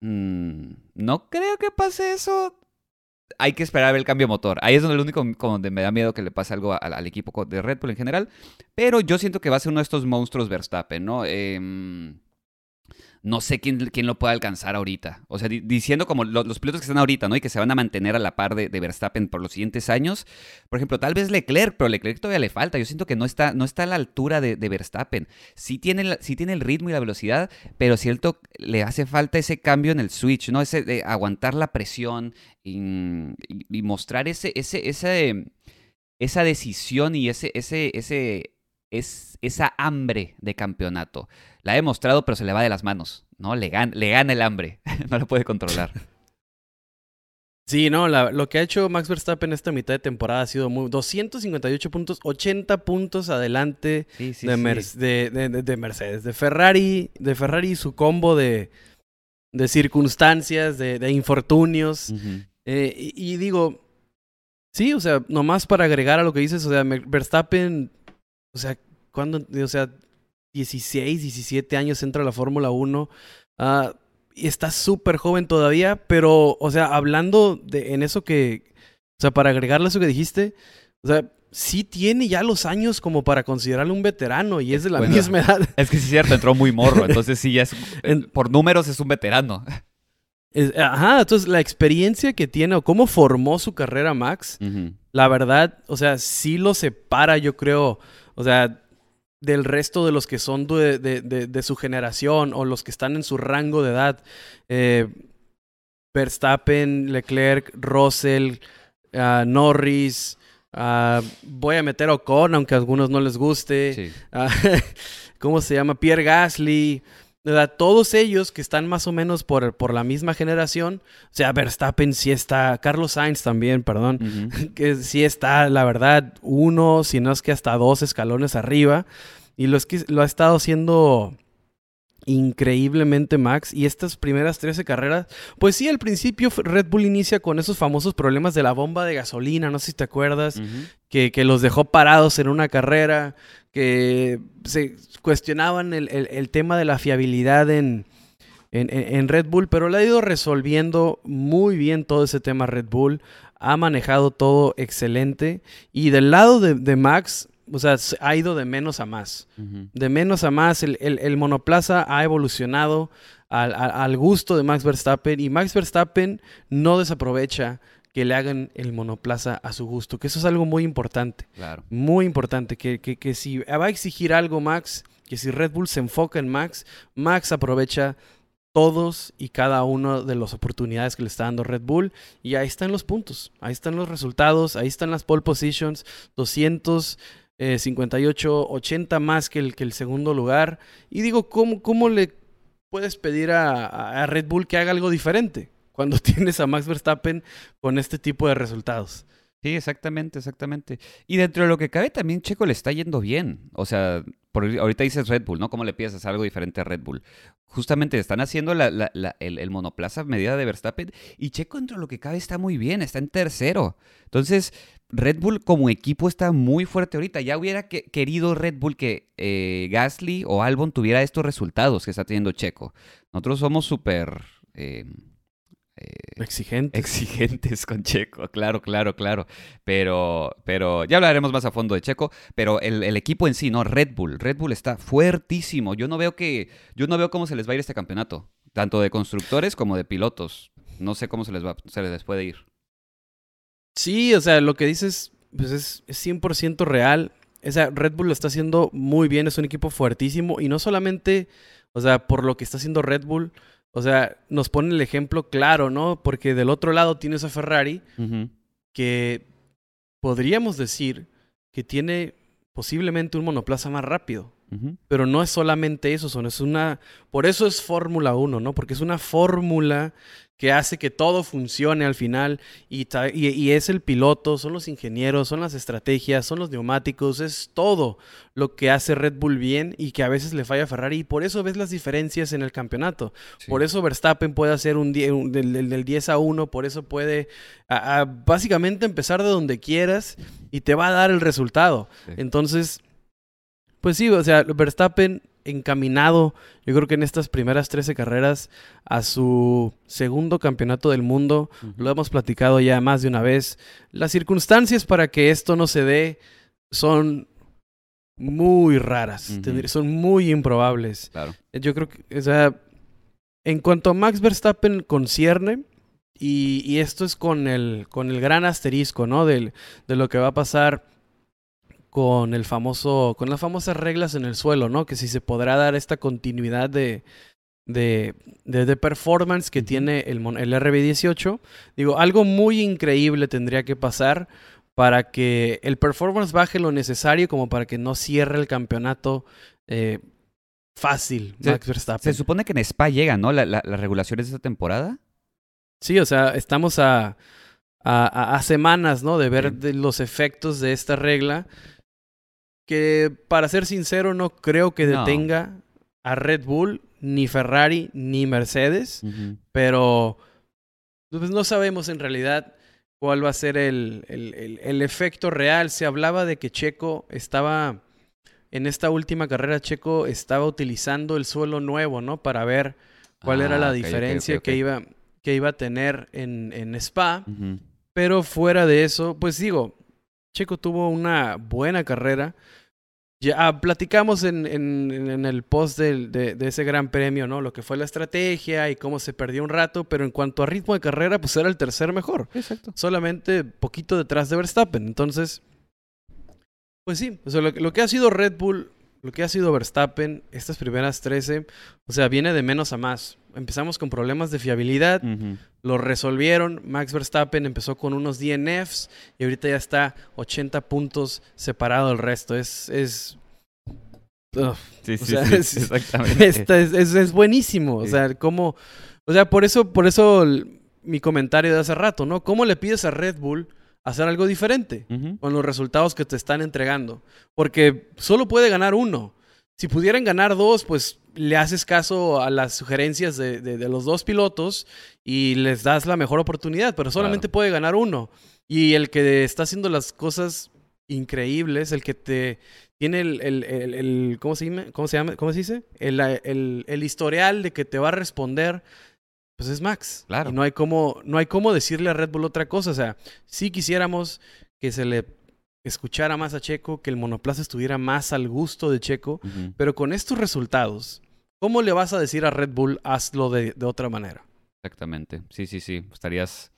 Mm, no creo que pase eso hay que esperar el cambio motor. Ahí es donde el único donde me da miedo que le pase algo al, equipo de Red Bull en general. Pero yo siento que va a ser uno de estos monstruos Verstappen, ¿no? Eh, no sé quién, quién lo puede alcanzar ahorita. O sea, diciendo como los pilotos que están ahorita, ¿no? Y que se van a mantener a la par de, Verstappen por los siguientes años. Por ejemplo, tal vez Leclerc, pero Leclerc todavía le falta. Yo siento que no está, no está a la altura de, Verstappen. Sí tiene, tiene el ritmo y la velocidad, pero cierto, le hace falta ese cambio en el switch, ¿no? Ese de aguantar la presión y, mostrar ese, ese, ese, esa decisión y ese, ese, ese, es esa hambre de campeonato. La ha demostrado, pero se le va de las manos, ¿no? Le, le gana el hambre, no lo puede controlar. Sí, no, lo que ha hecho Max Verstappen esta mitad de temporada ha sido muy... 258 puntos, 80 puntos adelante de, Mercedes, de Ferrari, de Ferrari su combo de, de circunstancias, de, infortunios. Eh, y, y, digo, sí, o sea, nomás para agregar a lo que dices, o sea, Verstappen, o sea, cuando, o sea, 16, 17 años entra a la Fórmula 1. Ah, y está súper joven todavía, pero, o sea, hablando de, en eso que, o sea, para agregarle eso que dijiste, o sea, sí tiene ya los años como para considerarlo un veterano y es de la misma edad. Es que sí es cierto, entró muy morro, entonces sí, ya es, por números es un veterano. ajá, entonces la experiencia que tiene o cómo formó su carrera Max, la verdad, o sea, sí lo separa, yo creo, o sea, del resto de los que son de, de, su generación o los que están en su rango de edad. Eh, Verstappen, Leclerc, Russell, ah, Norris. Ah, voy a meter a Ocon, aunque a algunos no les guste. Ah, ¿Cómo se llama? Pierre Gasly. Todos ellos que están más o menos por, por, la misma generación, o sea, Verstappen sí está, Carlos Sainz también, perdón, que sí está, la verdad, uno, si no es que hasta dos escalones arriba, y lo, es que, lo ha estado haciendo increíblemente Max y estas primeras 13 carreras, pues sí, al principio Red Bull inicia con esos famosos problemas de la bomba de gasolina, no sé si te acuerdas, que, que, los dejó parados en una carrera, que se cuestionaban el, el, tema de la fiabilidad en, en, en, Red Bull, pero le ha ido resolviendo muy bien todo ese tema Red Bull. ha manejado todo excelente. Y del lado de, Max, o sea, ha ido de menos a más. De menos a más, el, monoplaza ha evolucionado al, gusto de Max Verstappen y Max Verstappen no desaprovecha que le hagan el monoplaza a su gusto, que eso es algo muy importante. Claro. Muy importante, que, que, que si va a exigir algo Max, que si Red Bull se enfoca en Max, Max aprovecha todos y cada uno de las oportunidades que le está dando Red Bull. Y ahí están los puntos, ahí están los resultados, ahí están las pole positions, 258, 80 eh, más que el, que el segundo lugar. Y digo, ¿cómo, cómo le puedes pedir a, Red Bull que haga algo diferente cuando tienes a Max Verstappen con este tipo de resultados? Sí, exactamente, exactamente. Y dentro de lo que cabe también Checo le está yendo bien. O sea, por, ahorita dices Red Bull, ¿no? ¿Cómo le pides hacer algo diferente a Red Bull? Justamente están haciendo el, monoplaza a medida de Verstappen y Checo dentro de lo que cabe está muy bien, está en tercero. Entonces, Red Bull como equipo está muy fuerte ahorita. Ya hubiera querido Red Bull que eh, Gasly o Albon tuviera estos resultados que está teniendo Checo. Nosotros somos súper... Eh, eh, exigentes. Exigentes con Checo, claro, claro, claro. Pero, pero ya hablaremos más a fondo de Checo. Pero el, equipo en sí, ¿no? Red Bull. Red Bull está fuertísimo. Yo no veo que. Yo no veo cómo se les va a ir este campeonato. Tanto de constructores como de pilotos. No sé cómo se les va, se les puede ir. Sí, o sea, lo que dices pues es, es 100% real. O sea, Red Bull lo está haciendo muy bien, es un equipo fuertísimo y no solamente, o sea, por lo que está haciendo Red Bull, o sea, nos pone el ejemplo claro, ¿no? Porque del otro lado tienes a Ferrari, que podríamos decir que tiene posiblemente un monoplaza más rápido. Pero no es solamente eso, son, es una... Por eso es Fórmula 1, ¿no? Porque es una fórmula que hace que todo funcione al final y, y, es el piloto, son los ingenieros, son las estrategias, son los neumáticos, es todo lo que hace Red Bull bien y que a veces le falla a Ferrari y por eso ves las diferencias en el campeonato. Por eso Verstappen puede hacer un, del, 10 a 1, por eso puede básicamente empezar de donde quieras y te va a dar el resultado. Entonces, pues sí, o sea, Verstappen encaminado, yo creo que en estas primeras 13 carreras, a su segundo campeonato del mundo. Lo hemos platicado ya más de una vez. Las circunstancias para que esto no se dé son muy raras, son muy improbables. Yo creo que, o sea, en cuanto a Max Verstappen concierne, y, y esto es con el, con el gran asterisco, ¿no? Del, de lo que va a pasar con el famoso, con las famosas reglas en el suelo, ¿no? Que si se podrá dar esta continuidad de, de, de, performance que tiene el, el RB18. Digo, algo muy increíble tendría que pasar para que el performance baje lo necesario como para que no cierre el campeonato eh, fácil, Max Verstappen. Se supone que en Spa llega, ¿no? La, las regulaciones de esta temporada. Sí, o sea, estamos a, a, a, semanas, ¿no? De ver los efectos de esta regla que para ser sincero no creo que detenga a Red Bull, ni Ferrari, ni Mercedes, pero pues no sabemos en realidad cuál va a ser el, el, el, efecto real. Se hablaba de que Checo estaba, en esta última carrera, Checo estaba utilizando el suelo nuevo, ¿no? Para ver cuál era la ah, diferencia Que, iba, que iba a tener en, en Spa. Pero fuera de eso, pues digo, Checo tuvo una buena carrera. Ya ah, platicamos en, en, el post de, de, ese gran premio, ¿no? Lo que fue la estrategia y cómo se perdió un rato, pero en cuanto a ritmo de carrera, pues era el tercer mejor. Exacto. Solamente poquito detrás de Verstappen. Entonces, pues sí, o sea, lo, lo, que ha sido Red Bull, lo que ha sido Verstappen, estas primeras 13, o sea, viene de menos a más. Empezamos con problemas de fiabilidad, lo resolvieron. Max Verstappen empezó con unos DNFs y ahorita ya está 80 puntos separado del resto. Es. es sí, sí, exactamente. Es, es, buenísimo. O sea, cómo. O sea, por eso, por eso mi comentario de hace rato, ¿no? ¿Cómo le pides a Red Bull hacer algo diferente con los resultados que te están entregando? Porque solo puede ganar uno. Si pudieran ganar dos, pues le haces caso a las sugerencias de, de, los dos pilotos y les das la mejor oportunidad, pero solamente puede ganar uno. Y el que está haciendo las cosas increíbles, el que te tiene el, el, el, ¿cómo, se llama? ¿cómo se llama? ¿Cómo se dice? El, el, historial de que te va a responder pues es Max. Claro. Y no hay cómo, no hay cómo decirle a Red Bull otra cosa. O sea, si quisiéramos que se le escuchara más a Checo, que el monoplaza estuviera más al gusto de Checo, pero con estos resultados, ¿cómo le vas a decir a Red Bull hazlo de, de otra manera? Exactamente. Sí, sí, sí. Estarías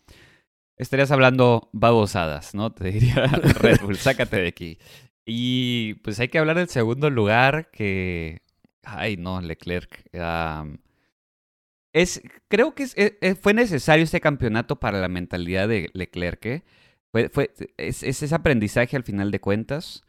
estarías hablando babosadas, ¿no? Te diría Red Bull, sácate de aquí. Y pues hay que hablar del segundo lugar que... Ay, no, Leclerc. es, creo que e, e, fue necesario este campeonato para la mentalidad de Leclerc. ¿eh? Fue, fue, es, ese aprendizaje al final de cuentas.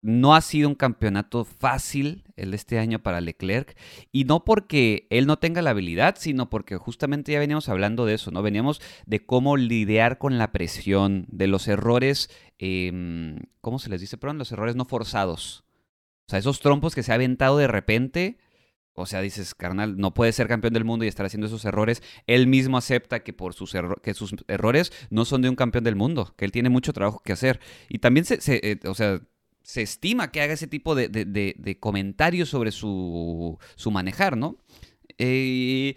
No ha sido un campeonato fácil el de este año para Leclerc y no porque él no tenga la habilidad, sino porque justamente ya veníamos hablando de eso, ¿no? Veníamos de cómo lidiar con la presión, de los errores, em, ¿cómo se les dice? Perdón, los errores no forzados. O sea, esos trompos que se ha aventado de repente, o sea, dices, carnal, no puede ser campeón del mundo y estar haciendo esos errores. Él mismo acepta que por sus, que sus errores no son de un campeón del mundo, que él tiene mucho trabajo que hacer. Y también se, eh, o sea, se estima que haga ese tipo de, comentarios sobre su, su manejar, ¿no? Eh,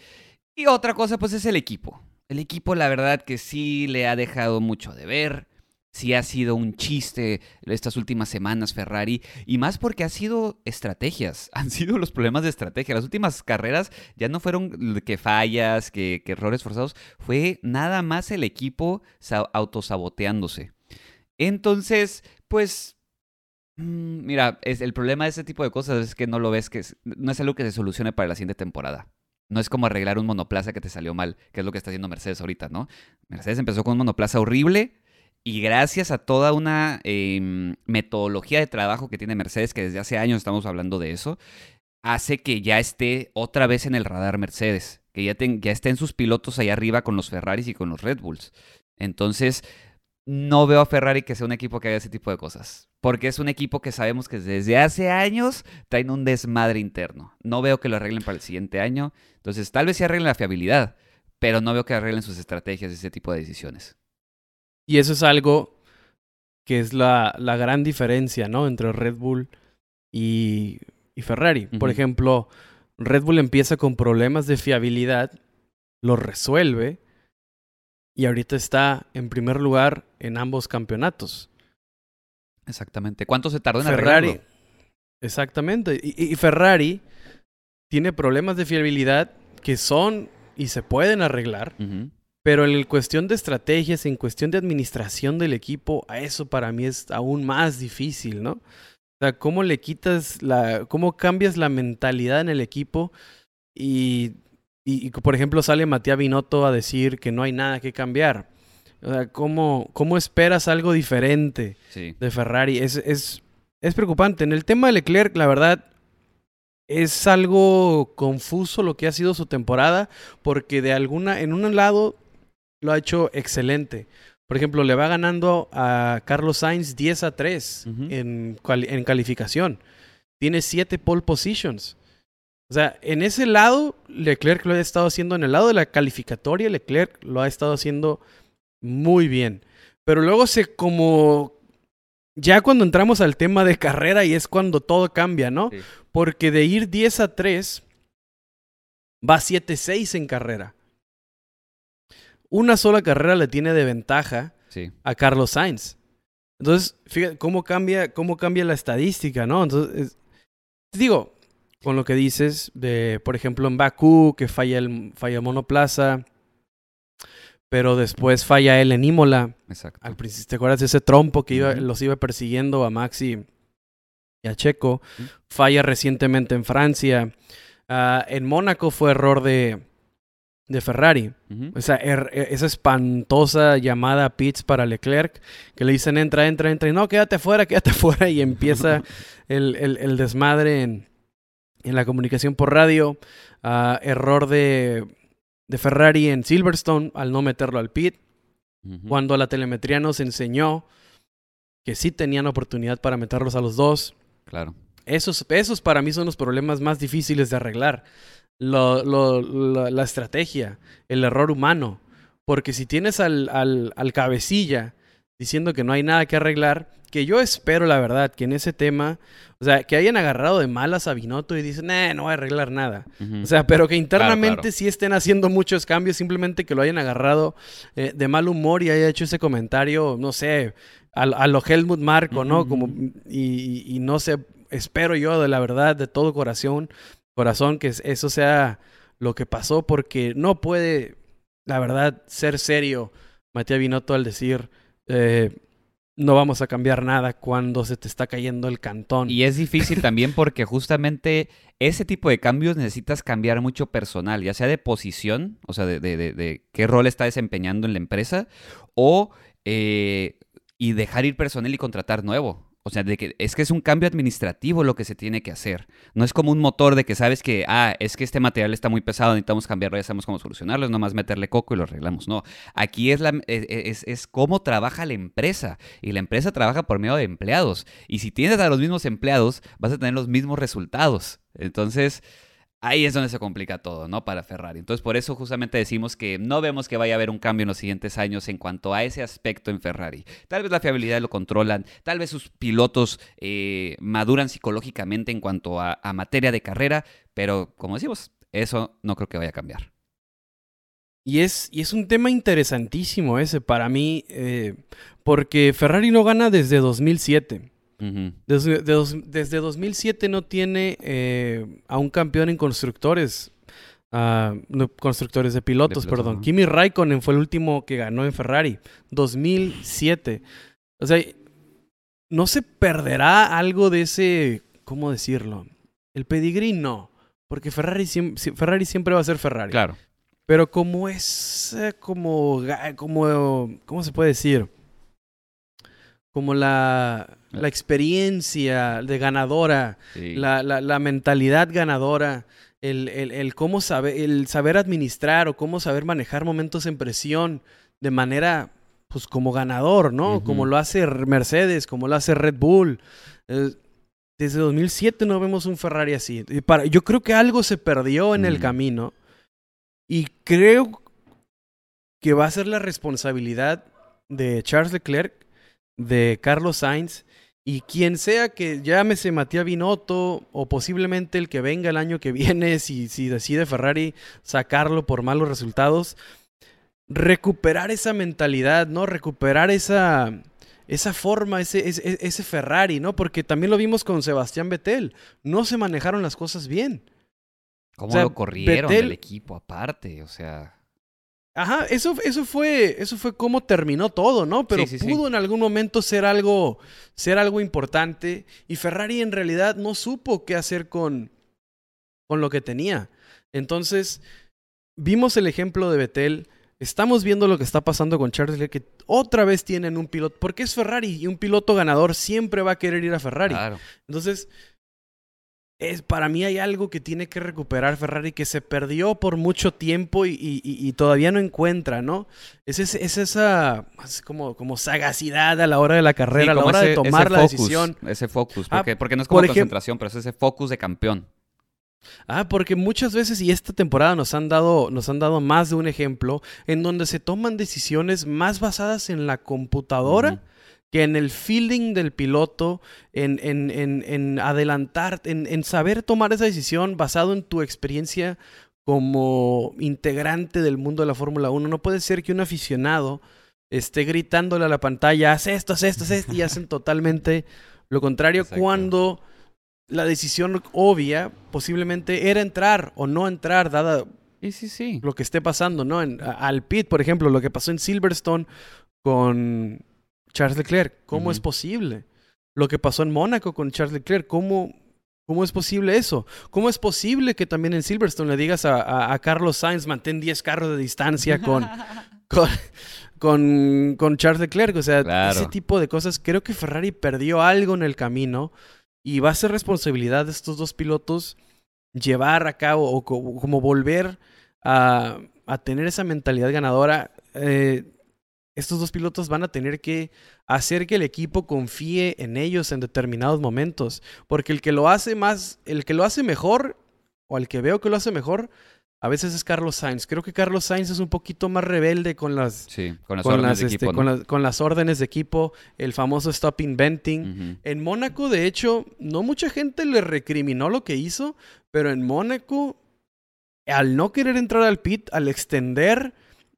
y otra cosa, pues es el equipo. El equipo, la verdad que sí le ha dejado mucho de ver. Sí ha sido un chiste estas últimas semanas Ferrari. Y más porque ha sido estrategias. Han sido los problemas de estrategia. Las últimas carreras ya no fueron que fallas, que, que errores forzados. Fue nada más el equipo autosaboteándose. Entonces, pues mira, es, el problema de ese tipo de cosas es que no lo ves, que no es algo que se solucione para la siguiente temporada. No es como arreglar un monoplaza que te salió mal, que es lo que está haciendo Mercedes ahorita, ¿no? Mercedes empezó con un monoplaza horrible y gracias a toda una em, metodología de trabajo que tiene Mercedes, que desde hace años estamos hablando de eso, hace que ya esté otra vez en el radar Mercedes, que ya, ya estén sus pilotos ahí arriba con los Ferraris y con los Red Bulls. Entonces, no veo a Ferrari que sea un equipo que haga ese tipo de cosas. Porque es un equipo que sabemos que desde hace años traen un desmadre interno. No veo que lo arreglen para el siguiente año. Entonces, tal vez sí arreglen la fiabilidad, pero no veo que arreglen sus estrategias y ese tipo de decisiones. Y eso es algo que es la, la gran diferencia, ¿no? Entre Red Bull y, y Ferrari. Por ejemplo, Red Bull empieza con problemas de fiabilidad, lo resuelve y ahorita está en primer lugar en ambos campeonatos. Exactamente. ¿Cuánto se tardó en Ferrari? Exactamente. Y, Ferrari tiene problemas de fiabilidad que son y se pueden arreglar, pero en cuestión de estrategias, en cuestión de administración del equipo, a eso para mí es aún más difícil, ¿no? O sea, cómo le quitas la, cómo cambias la mentalidad en el equipo y y, por ejemplo, sale Matías Binotto a decir que no hay nada que cambiar. O sea, ¿cómo, cómo esperas algo diferente de Ferrari? Es, es, es preocupante. En el tema de Leclerc, la verdad, es algo confuso lo que ha sido su temporada, porque de alguna, en un lado lo ha hecho excelente. Por ejemplo, le va ganando a Carlos Sainz 10 a 3 en, en calificación. Tiene 7 pole positions. O sea, en ese lado, Leclerc lo ha estado haciendo, en el lado de la calificatoria, Leclerc lo ha estado haciendo muy bien. Pero luego se como... Ya cuando entramos al tema de carrera y es cuando todo cambia, ¿no? Porque de ir 10 a 3, va 7-6 en carrera. Una sola carrera le tiene de ventaja a Carlos Sainz. Entonces, fíjate cómo cambia, cómo cambia la estadística, ¿no? Entonces, digo, con lo que dices de, por ejemplo, en Bakú, que falla el, falla monoplaza, pero después falla él en Imola. Exacto. Al ¿Te acuerdas de ese trompo que iba, los iba persiguiendo a Maxi y a Checo? Falla recientemente en Francia. Ah, en Mónaco fue error de, de Ferrari. esa, er, e, esa espantosa llamada a Pitts para Leclerc, que le dicen entra, entra, entra, y no, quédate fuera, quédate fuera, y empieza el, el, el desmadre en, en la comunicación por radio. Error de, de, Ferrari en Silverstone al no meterlo al pit. Cuando la telemetría nos enseñó que sí tenían oportunidad para meterlos a los dos. Claro. Esos, esos para mí son los problemas más difíciles de arreglar. Lo, lo, la estrategia, el error humano. Porque si tienes al, al, al cabecilla diciendo que no hay nada que arreglar, que yo espero, la verdad, que en ese tema, o sea, que hayan agarrado de malas a Binotto y dicen, eh, no voy a arreglar nada. O sea, pero que internamente sí estén haciendo muchos cambios, simplemente que lo hayan agarrado eh, de mal humor y haya hecho ese comentario, no sé, a, lo Helmut Marco, ¿no? Como, y, no sé, espero yo de la verdad, de todo corazón, corazón, que eso sea lo que pasó, porque no puede, la verdad, ser serio Matías Binotto al decir, eh, no vamos a cambiar nada cuando se te está cayendo el cantón. Y es difícil también porque justamente ese tipo de cambios necesitas cambiar mucho personal, ya sea de posición, o sea, de, qué rol está desempeñando en la empresa, o eh, y dejar ir personal y contratar nuevo. O sea, de que es que es un cambio administrativo lo que se tiene que hacer. No es como un motor de que sabes que, ah, es que este material está muy pesado, necesitamos cambiarlo, ya sabemos cómo solucionarlo, es nomás meterle coco y lo arreglamos. No, aquí es, la, es, es, cómo trabaja la empresa. Y la empresa trabaja por medio de empleados. Y si tienes a los mismos empleados, vas a tener los mismos resultados. Entonces, Ahí es donde se complica todo, ¿no? Para Ferrari. Entonces, por eso justamente decimos que no vemos que vaya a haber un cambio en los siguientes años en cuanto a ese aspecto en Ferrari. Tal vez la fiabilidad lo controlan, tal vez sus pilotos eh, maduran psicológicamente en cuanto a, materia de carrera, pero como decimos, eso no creo que vaya a cambiar. Y es, y es un tema interesantísimo ese para mí, eh, porque Ferrari no gana desde 2007 desde, 2007 no tiene eh, a un campeón en constructores. Uh, constructores de pilotos, perdón. Kimi Raikkonen fue el último que ganó en Ferrari. 2007. O sea, ¿no se perderá algo de ese, ¿cómo decirlo? El pedigrí no. Porque Ferrari, Ferrari siempre va a ser Ferrari. Claro. Pero como es, eh, como, como, ¿cómo se puede decir? como la, la experiencia de ganadora, la, la, la, mentalidad ganadora, el, el, el, cómo saber, el saber administrar o cómo saber manejar momentos en presión de manera, pues como ganador, ¿no? Como lo hace Mercedes, como lo hace Red Bull. desde 2007 no vemos un Ferrari así. para, yo creo que algo se perdió en el camino y creo que va a ser la responsabilidad de Charles Leclerc de Carlos Sainz y quien sea que llámese Matías Binotto o posiblemente el que venga el año que viene, si, si decide Ferrari sacarlo por malos resultados, recuperar esa mentalidad, ¿no? Recuperar esa, esa forma, ese, ese, ese, Ferrari, ¿no? Porque también lo vimos con Sebastián Vettel. No se manejaron las cosas bien. ¿Cómo lo corrieron del equipo aparte? O sea. Ajá, eso, eso fue, eso fue cómo terminó todo, ¿no? Pero pudo en algún momento ser algo, ser algo importante. Y Ferrari en realidad no supo qué hacer con, con lo que tenía. Entonces, vimos el ejemplo de Betel. Estamos viendo lo que está pasando con Charles Leclerc, que otra vez tienen un piloto, porque es Ferrari y un piloto ganador siempre va a querer ir a Ferrari. Claro. Entonces, es, para mí hay algo que tiene que recuperar Ferrari que se perdió por mucho tiempo y, todavía no encuentra, ¿no? Es, esa como, como sagacidad a la hora de la carrera, a la hora de tomar la decisión. Ese focus, ah, porque, porque no es como concentración, pero es ese focus de campeón. Ah, porque muchas veces, y esta temporada nos han dado, nos han dado más de un ejemplo, en donde se toman decisiones más basadas en la computadora que en el feeling del piloto, en, en, en, en adelantar, en, saber tomar esa decisión basado en tu experiencia como integrante del mundo de la Fórmula 1. No puede ser que un aficionado esté gritándole a la pantalla, haz esto, haz esto, haz esto, y hacen totalmente lo contrario cuando la decisión obvia posiblemente era entrar o no entrar, dada sí, sí, sí. lo que esté pasando, ¿no? En, al pit, por ejemplo, lo que pasó en Silverstone con Charles Leclerc. ¿Cómo es posible? Lo que pasó en Mónaco con Charles Leclerc, ¿cómo, ¿cómo es posible eso? ¿Cómo es posible que también en Silverstone le digas a, a, Carlos Sainz, mantén 10 carros de distancia con, con, con, Charles Leclerc? O sea, ese tipo de cosas. Creo que Ferrari perdió algo en el camino y va a ser responsabilidad de estos dos pilotos llevar a cabo o como volver a, a tener esa mentalidad ganadora. Eh, estos dos pilotos van a tener que hacer que el equipo confíe en ellos en determinados momentos. Porque el que lo hace más, el que lo hace mejor, o el que veo que lo hace mejor, a veces es Carlos Sainz. Creo que Carlos Sainz es un poquito más rebelde con las, con las, órdenes, de este, equipo, con, las, órdenes de equipo, el famoso stop inventing. En Mónaco, de hecho, no mucha gente le recriminó lo que hizo, pero en Mónaco, al no querer entrar al pit, al extender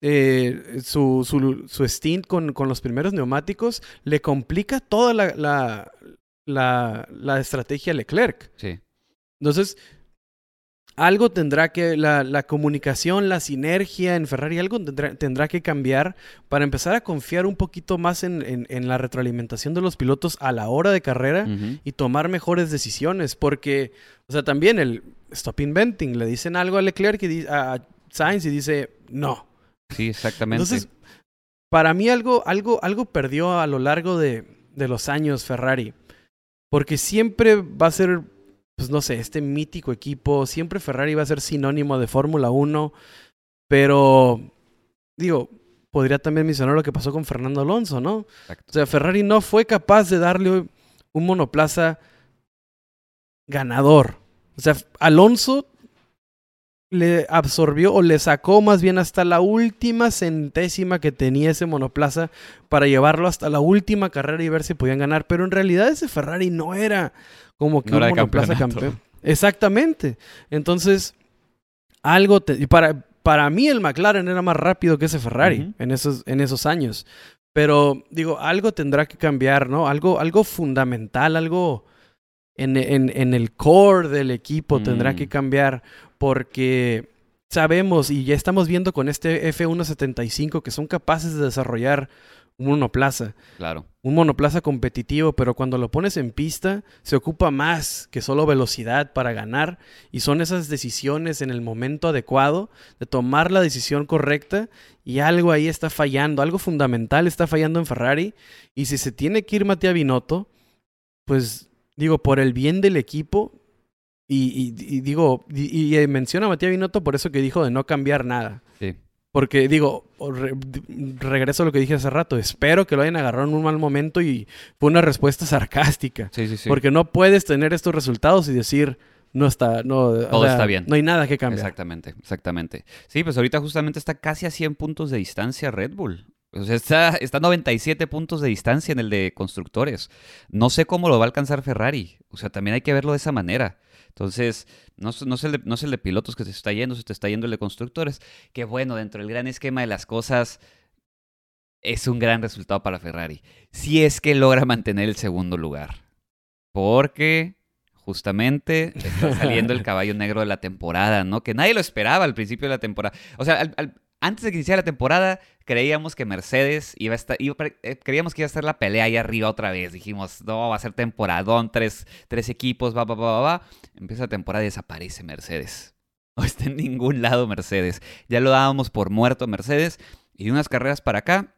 eh, su, su, su, stint con, con, los primeros neumáticos, le complica toda la, la, la, la estrategia Leclerc. Sí. Entonces, algo tendrá que, la, la, comunicación, la sinergia en Ferrari, algo tendrá, tendrá que cambiar para empezar a confiar un poquito más en, en, en, la retroalimentación de los pilotos a la hora de carrera y tomar mejores decisiones. Porque, o sea, también el stop inventing, le dicen algo a Leclerc y a Sainz y dice, no. Sí, exactamente. Entonces, para mí algo, algo, algo perdió a lo largo de, de los años Ferrari. Porque siempre va a ser pues no sé, este mítico equipo. Siempre Ferrari va a ser sinónimo de Fórmula 1, pero digo, podría también mencionar lo que pasó con Fernando Alonso, ¿no? O sea, Ferrari no fue capaz de darle un monoplaza ganador. O sea, Alonso le absorbió o le sacó más bien hasta la última centésima que tenía ese monoplaza para llevarlo hasta la última carrera y ver si podían ganar. Pero en realidad ese Ferrari no era como que un monoplaza campeón. Exactamente. Entonces, algo y para, para mí el McLaren era más rápido que ese Ferrari en, esos, en esos años. Pero digo, algo tendrá que cambiar, ¿no? Algo, algo fundamental, algo en, en, en el core del equipo tendrá que mm. cambiar porque sabemos y ya estamos viendo con este F175 que son capaces de desarrollar un monoplaza. Claro. Un monoplaza competitivo, pero cuando lo pones en pista se ocupa más que solo velocidad para ganar y son esas decisiones en el momento adecuado de tomar la decisión correcta y algo ahí está fallando, algo fundamental está fallando en Ferrari y si se tiene que ir Matías Binotto, pues digo, por el bien del equipo y, y, digo, y, menciona a Matías Binotto por eso que dijo de no cambiar nada. Sí. Porque digo, regreso a lo que dije hace rato, espero que lo hayan agarrado en un mal momento y fue una respuesta sarcástica. Sí, sí, sí. Porque no puedes tener estos resultados y decir, no está, no, Todo está bien. No hay nada que cambiar. Exactamente, exactamente. Sí, pues ahorita justamente está casi a 100 puntos de distancia Red Bull. O sea, está, está a 97 puntos de distancia en el de constructores. No sé cómo lo va a alcanzar Ferrari. O sea, también hay que verlo de esa manera. Entonces, no, no, es el de, no es el de pilotos que se está yendo, se te está yendo el de constructores. Que bueno, dentro del gran esquema de las cosas, es un gran resultado para Ferrari. Si es que logra mantener el segundo lugar. Porque justamente está saliendo el caballo negro de la temporada, ¿no? Que nadie lo esperaba al principio de la temporada. O sea, al, antes de que iniciara la temporada, creíamos que Mercedes iba a estar, eh, creíamos que iba a estar la pelea ahí arriba otra vez. Dijimos, no, va a ser temporadón, tres, tres equipos, va, va, va, va, va. Empieza la temporada y desaparece Mercedes. No está en ningún lado Mercedes. Ya lo dábamos por muerto Mercedes. Y de unas carreras para acá,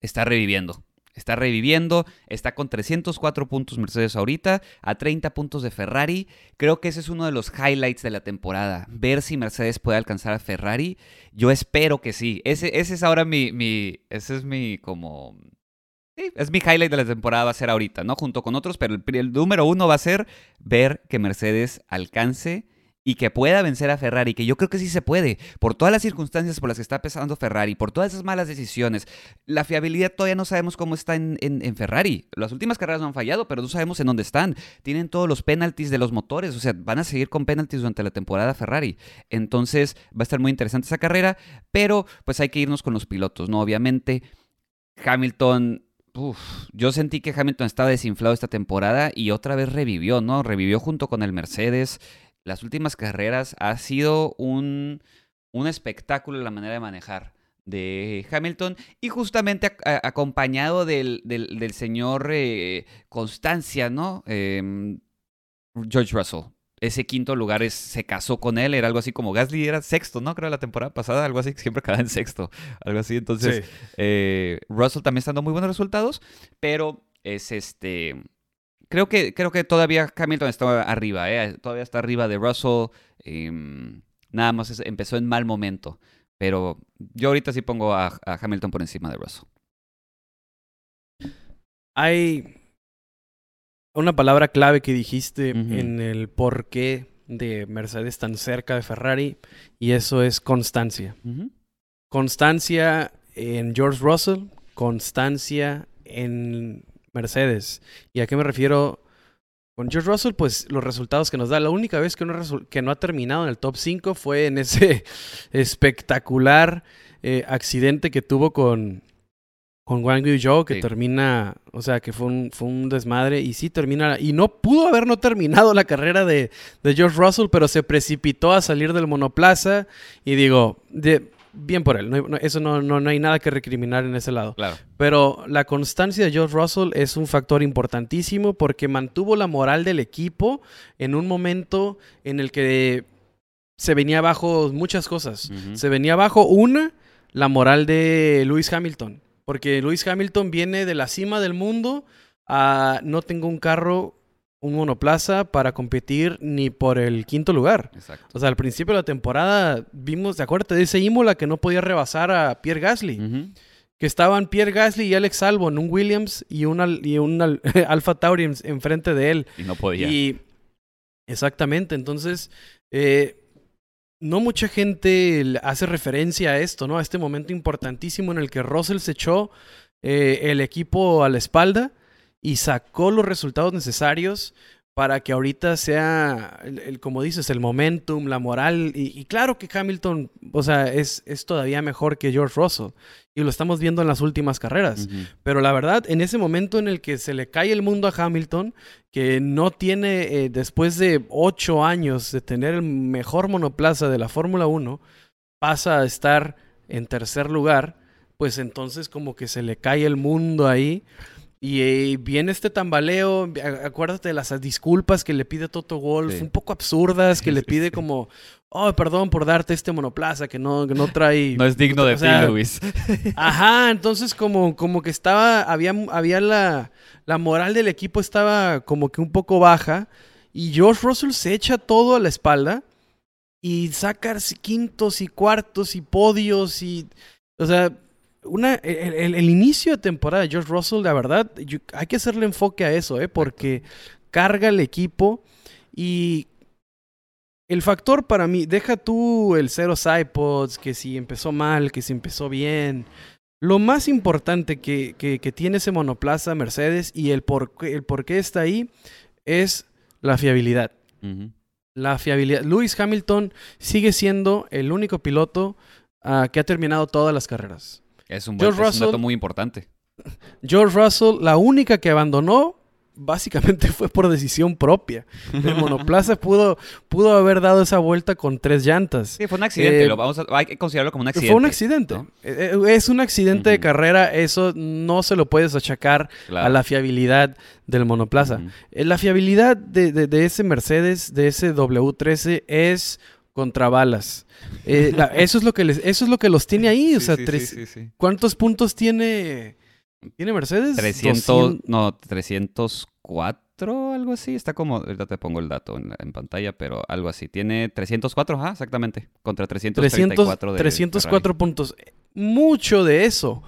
está reviviendo. Está reviviendo, está con 304 puntos Mercedes ahorita, a 30 puntos de Ferrari. Creo que ese es uno de los highlights de la temporada, ver si Mercedes puede alcanzar a Ferrari. Yo espero que sí. Ese, es ahora mi, mi, ese es mi como... Sí, es mi highlight de la temporada va a ser ahorita, ¿no? Junto con otros, pero el número uno va a ser ver que Mercedes alcance y que pueda vencer a Ferrari, que yo creo que sí se puede, por todas las circunstancias por las que está pesando Ferrari, por todas esas malas decisiones. La fiabilidad todavía no sabemos cómo está en, Ferrari. Las últimas carreras no han fallado, pero no sabemos en dónde están. Tienen todos los penalties de los motores, o sea, van a seguir con penalties durante la temporada Ferrari. Entonces va a estar muy interesante esa carrera, pero pues hay que irnos con los pilotos, ¿no? Obviamente, Hamilton yo sentí que Hamilton estaba desinflado esta temporada y otra vez revivió, ¿no? Revivió junto con el Mercedes las últimas carreras ha sido un, un espectáculo la manera de manejar de Hamilton y justamente acompañado del, del, señor eh, Constancia, ¿no? Em, George Russell. Ese quinto lugar es, se casó con él, era algo así como Gasly era sexto, ¿no? Creo la temporada pasada, algo así, siempre quedaba en sexto, algo así. Entonces, eh, Russell también está dando muy buenos resultados, pero es este creo que, creo que todavía Hamilton está arriba, ¿eh? todavía está arriba de Russell. Em, nada más empezó en mal momento. Pero yo ahorita sí pongo a, Hamilton por encima de Russell. Hay una palabra clave que dijiste en el por qué de Mercedes tan cerca de Ferrari y eso es constancia. Constancia en George Russell, constancia en Mercedes. ¿Y a qué me refiero? Con George Russell, pues los resultados que nos da. La única vez que no, que no ha terminado en el top 5 fue en ese espectacular eh, accidente que tuvo con, con Wang Yu que termina, o sea, que fue un, fue un desmadre y sí termina, y no pudo haber no terminado la carrera de, de George Russell, pero se precipitó a salir del monoplaza y digo, de, bien por él. eso no, no, hay nada que recriminar en ese lado. Claro. Pero la constancia de George Russell es un factor importantísimo porque mantuvo la moral del equipo en un momento en el que se venía abajo muchas cosas. Se venía abajo una, la moral de Lewis Hamilton. Porque Lewis Hamilton viene de la cima del mundo a no tengo un carro un monoplaza para competir ni por el quinto lugar. Exacto. O sea, al principio de la temporada vimos, ¿te acuerdas de ese Imola que no podía rebasar a Pierre Gasly? Que estaban Pierre Gasly y Alex Albon, un Williams y un, y un Alfa Tauri enfrente de él. Y no podía. Y exactamente, entonces... Eh, no mucha gente hace referencia a esto, ¿no? A este momento importantísimo en el que Russell se echó eh, el equipo a la espalda y sacó los resultados necesarios para que ahorita sea, el, como dices, el momentum, la moral. Y, claro que Hamilton, o sea, es, es, todavía mejor que George Russell. Y lo estamos viendo en las últimas carreras. Pero la verdad, en ese momento en el que se le cae el mundo a Hamilton, que no tiene, eh, después de ocho años de tener el mejor monoplaza de la Fórmula 1, pasa a estar en tercer lugar, pues entonces como que se le cae el mundo ahí. Y eh, viene este tambaleo, acuérdate de las disculpas que le pide Toto Wolf, un poco absurdas, que le pide como, oh, perdón por darte este monoplaza que no, no trae... no es digno de ti, Luis. ajá, entonces como, como que estaba, había, había la, la moral del equipo estaba como que un poco baja y George Russell se echa todo a la espalda y saca quintos y cuartos y podios y... O sea, una, el, inicio de temporada de George Russell, la verdad, hay que hacerle enfoque a eso, ¿eh? porque carga el equipo y el factor para mí, deja tú el cero iPods, que si empezó mal, que si empezó bien. Lo más importante que, que, tiene ese monoplaza Mercedes y el por, el por qué está ahí es la fiabilidad. La fiabilidad. Lewis Hamilton sigue siendo el único piloto ah, que ha terminado todas las carreras. Es un, buen, dato muy importante. George Russell, la única que abandonó, básicamente fue por decisión propia. El monoplaza pudo, pudo haber dado esa vuelta con tres llantas. Sí, fue un accidente. Eh, vamos hay que considerarlo como un accidente. Fue un accidente. Eh, eh, es un accidente de carrera. Eso no se lo puedes achacar a la fiabilidad del monoplaza. La fiabilidad de, de, ese Mercedes, de ese W13, es contra balas. Eh, eso, es lo que les, eso es lo que los tiene ahí. o sea, ¿cuántos puntos tiene, tiene Mercedes? 300, no, 304, algo así. Está como, ahorita te pongo el dato en, pantalla, pero algo así. Tiene 304, ajá, exactamente. Contra 334 300, 304 puntos. Mucho de eso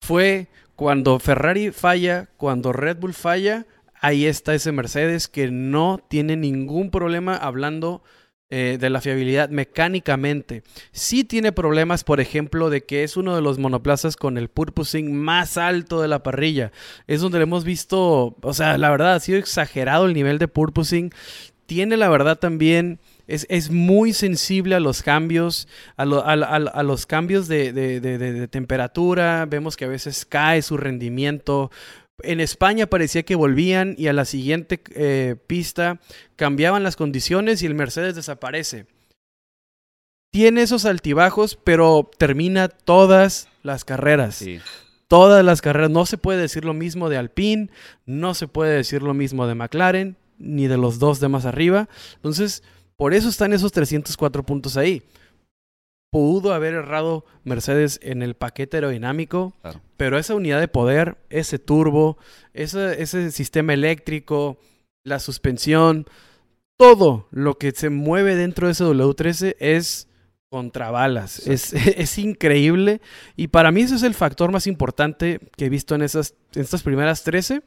fue cuando Ferrari falla, cuando Red Bull falla. Ahí está ese Mercedes que no tiene ningún problema hablando eh, de la fiabilidad mecánicamente. Sí tiene problemas, por ejemplo, de que es uno de los monoplazas con el purposing más alto de la parrilla. Es donde hemos visto, o sea, la verdad ha sido exagerado el nivel de purposing. Tiene la verdad también... Es, es, muy sensible a los cambios, a, los cambios de, temperatura. Vemos que a veces cae su rendimiento en España parecía que volvían y a la siguiente eh, pista cambiaban las condiciones y el Mercedes desaparece. Tiene esos altibajos, pero termina todas las carreras. Todas las carreras. No se puede decir lo mismo de Alpine, no se puede decir lo mismo de McLaren, ni de los dos de más arriba. Entonces, por eso están esos 304 puntos ahí pudo haber errado Mercedes en el paquete aerodinámico, pero esa unidad de poder, ese turbo, ese, ese sistema eléctrico, la suspensión, todo lo que se mueve dentro de ese W13 es contra balas. Es, es, increíble. Y para mí ese es el factor más importante que he visto en, esas, en estas primeras 13.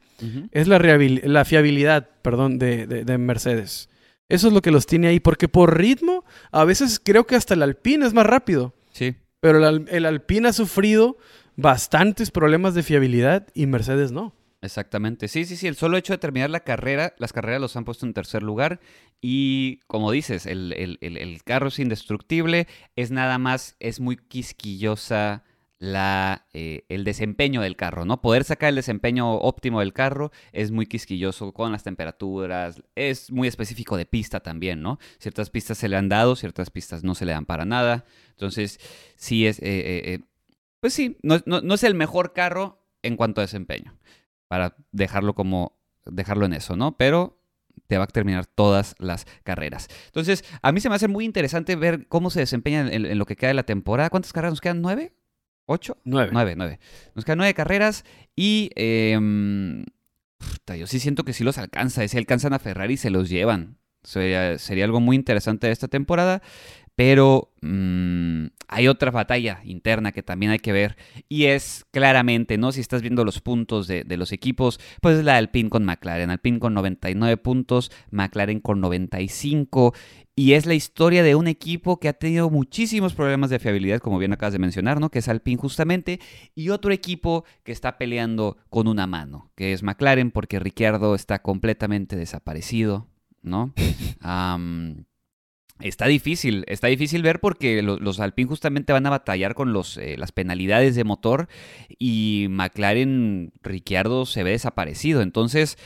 Es la, la fiabilidad perdón, de, de, de Mercedes. Eso es lo que los tiene ahí, porque por ritmo, a veces creo que hasta el Alpine es más rápido. Sí. Pero el, el Alpine ha sufrido bastantes problemas de fiabilidad y Mercedes no. Exactamente. Sí, sí, sí. El solo hecho de terminar la carrera, las carreras los han puesto en tercer lugar. Y como dices, el, carro es indestructible. Es nada más, es muy quisquillosa la, eh, el desempeño del carro, ¿no? Poder sacar el desempeño óptimo del carro es muy quisquilloso con las temperaturas. Es muy específico de pista también, ¿no? Ciertas pistas se le han dado, ciertas pistas no se le dan para nada. Entonces, sí es. Eh, eh, pues sí, no, no es el mejor carro en cuanto a desempeño para dejarlo como dejarlo en eso, ¿no? Pero te va a terminar todas las carreras. Entonces, a mí se me hace muy interesante ver cómo se desempeña en, lo que queda de la temporada. ¿Cuántas carreras nos quedan? ¿Nueve? ¿Ocho? Nueve. Nueve, nueve. Nos quedan nueve carreras y em, yo sí siento que sí los alcanza. Si alcanzan a Ferrari, se los llevan. Sería, sería algo muy interesante de esta temporada. Pero mm, hay otra batalla interna que también hay que ver y es claramente, ¿no? Si estás viendo los puntos de, los equipos, pues es la Alpine con McLaren. Alpine con 99 puntos, McLaren con 95. Y es la historia de un equipo que ha tenido muchísimos problemas de fiabilidad, como bien acabas de mencionar, ¿no? Que es Alpine justamente. Y otro equipo que está peleando con una mano, que es McLaren, porque Ricciardo está completamente desaparecido, ¿no? Está difícil, está difícil ver porque los, Alpine justamente van a batallar con los, eh, las penalidades de motor y McLaren Ricciardo se ve desaparecido. Entonces,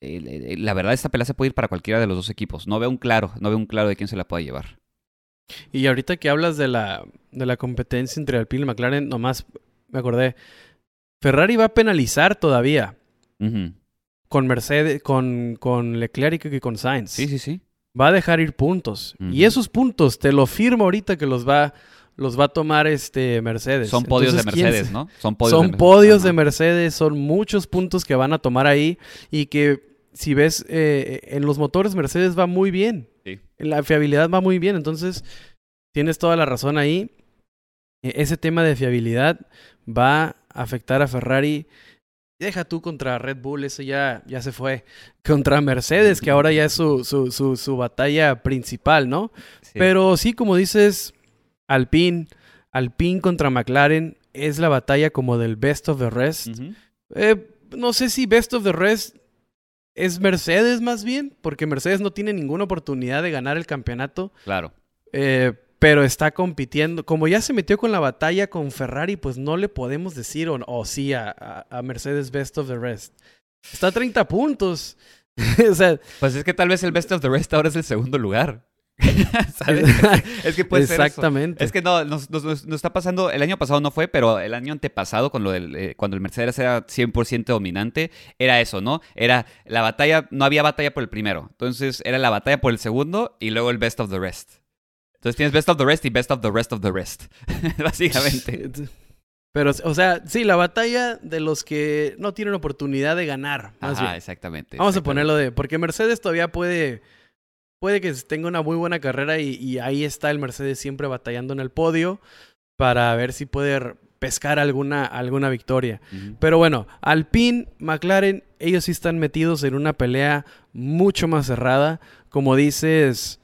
la verdad, esta pelea se puede ir para cualquiera de los dos equipos. No veo un claro, no veo un claro de quién se la pueda llevar. Y ahorita que hablas de la, de la competencia entre Alpine y McLaren, nomás me acordé. Ferrari va a penalizar todavía. Con Mercedes, con, con Leclerc y con Sainz. Sí, sí, sí va a dejar ir puntos. Y esos puntos, te lo firmo ahorita que los va, los va a tomar este Mercedes. Son podios de Mercedes, ¿no? Son podios, son de, podios de Mercedes, son muchos puntos que van a tomar ahí y que si ves eh, en los motores Mercedes va muy bien. Sí. La fiabilidad va muy bien, entonces tienes toda la razón ahí. E, ese tema de fiabilidad va a afectar a Ferrari Deja tú contra Red Bull, eso ya, ya se fue. Contra Mercedes, que ahora ya es su, su, su, batalla principal, ¿no? Pero sí, como dices, Alpine, Alpine contra McLaren es la batalla como del best of the rest. Eh, no sé si best of the rest es Mercedes más bien, porque Mercedes no tiene ninguna oportunidad de ganar el campeonato. Claro. Eh, pero está compitiendo. Como ya se metió con la batalla con Ferrari, pues no le podemos decir o, sí a, Mercedes Best of the Rest. Está a 30 puntos. pues es que tal vez el Best of the Rest ahora es el segundo lugar. Es que puede Exactamente. ser Es que no, nos, está pasando, el año pasado no fue, pero el año antepasado, con lo del, eh, cuando el Mercedes era 100% dominante, era eso, ¿no? Era la batalla, no había batalla por el primero. Entonces era la batalla por el segundo y luego el best of the rest. Entonces tienes best of the rest y best of the rest of the rest. Básicamente. Pero, o sea, sí, la batalla de los que no tienen oportunidad de ganar. Ah, exactamente. Vamos a ponerlo de. Porque Mercedes todavía puede. Puede que tenga una muy buena carrera y, ahí está el Mercedes siempre batallando en el podio para ver si puede pescar alguna, alguna victoria. Pero bueno, Alpine, McLaren, ellos sí están metidos en una pelea mucho más cerrada. Como dices,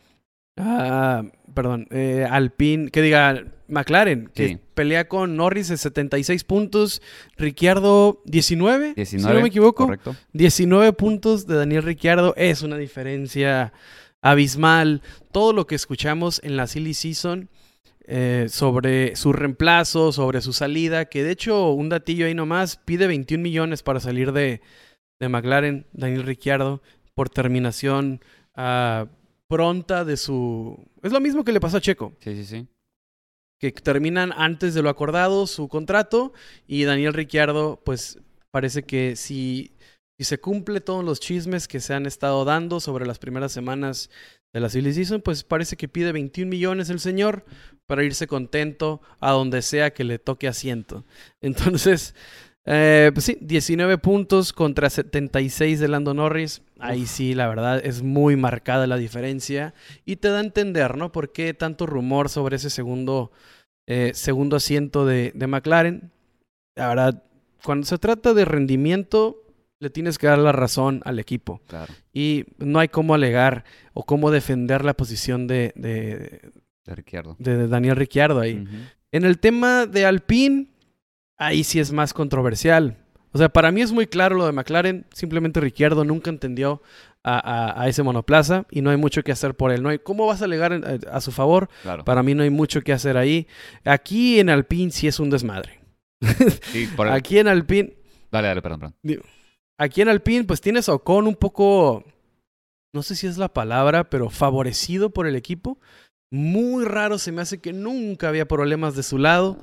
Ah, perdón, eh, Alpine, que diga McLaren, que pelea con Norris de 76 puntos, Ricciardo 19, 19 si no me equivoco. Correcto. 19 puntos de Daniel Ricciardo es una diferencia abismal. Todo lo que escuchamos en la Silly Season eh, sobre su reemplazo, sobre su salida, que de hecho, un datillo ahí nomás, pide 21 millones para salir de, de McLaren, Daniel Ricciardo, por terminación. a pronta de su... Es lo mismo que le pasó a Checo. Sí, sí, sí. Que terminan antes de lo acordado su contrato y Daniel Ricciardo, pues parece que si, si se cumple todos los chismes que se han estado dando sobre las primeras semanas de la Silly Season, pues parece que pide 21 millones el señor para irse contento a donde sea que le toque asiento. Entonces, eh, pues sí, 19 puntos contra 76 de Lando Norris. Ahí sí, la verdad, es muy marcada la diferencia. Y te da a entender, ¿no? ¿Por qué tanto rumor sobre ese segundo, eh, segundo asiento de, de McLaren? La verdad, cuando se trata de rendimiento, le tienes que dar la razón al equipo. Claro. Y no hay cómo alegar o cómo defender la posición de, de, De Daniel Ricciardo ahí. En el tema de Alpine, ahí sí es más controversial. O sea, para mí es muy claro lo de McLaren. Simplemente Ricciardo nunca entendió a, a- a ese monoplaza y no hay mucho que hacer por él. No hay, ¿Cómo vas a alegar en- a, a su favor? Claro. Para mí no hay mucho que hacer ahí. Aquí en Alpine sí es un desmadre. Sí, por- Aquí en Alpine, Dale, dale, perdón, perdón. aquí en Alpine, pues tienes a Ocon un poco, no sé si es la palabra, pero favorecido por el equipo. Muy raro se me hace que nunca había problemas de su lado.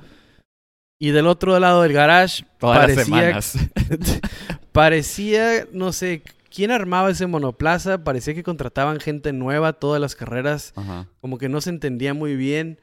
Y del otro lado del garage, Todas las parecía, semanas. parecía, no sé, ¿quién armaba ese monoplaza? Parecía que contrataban gente nueva todas las carreras. Ajá. como que no se entendía muy bien.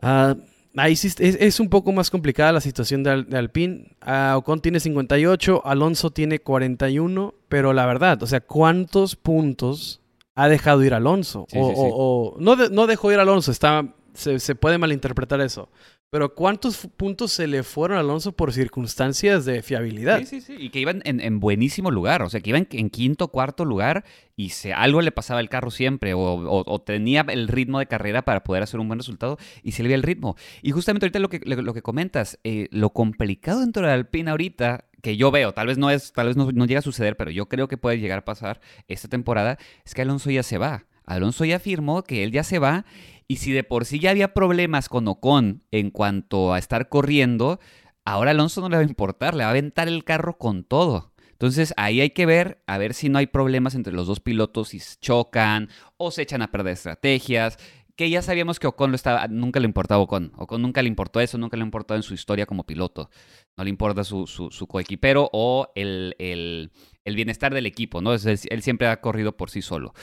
Ah, ahí sí es, es un poco más complicada la situación de, Al- de Alpine. Ah, Ocon tiene 58, Alonso tiene 41, pero la verdad, o sea, ¿cuántos puntos ha dejado ir Alonso? Sí, o, sí, sí. o- o- no, de- no dejó ir Alonso, está, se, se puede malinterpretar eso. Pero ¿cuántos puntos se le fueron a Alonso por circunstancias de fiabilidad? Sí, sí, sí. Y que iban en, en buenísimo lugar. O sea, que iban en quinto, cuarto lugar y se, algo le pasaba al carro siempre. O, o- o tenía el ritmo de carrera para poder hacer un buen resultado y se le veía el ritmo. Y justamente ahorita lo que, lo, lo que comentas, eh, lo complicado dentro de Alpine ahorita, que yo veo, tal vez no es, tal vez no, no llega a suceder, pero yo creo que puede llegar a pasar esta temporada, es que Alonso ya se va. Alonso ya afirmó que él ya se va. Y si de por sí ya había problemas con Ocon en cuanto a estar corriendo, ahora Alonso no le va a importar, le va a aventar el carro con todo. Entonces ahí hay que ver, a ver si no hay problemas entre los dos pilotos, si chocan o se echan a perder estrategias. Que ya sabíamos que Ocon lo estaba, nunca le importaba Ocon. Ocon nunca le importó eso, nunca le importó en su historia como piloto. No le importa su, su, coequipero o el, el, el bienestar del equipo, ¿no? Él siempre ha corrido por sí solo.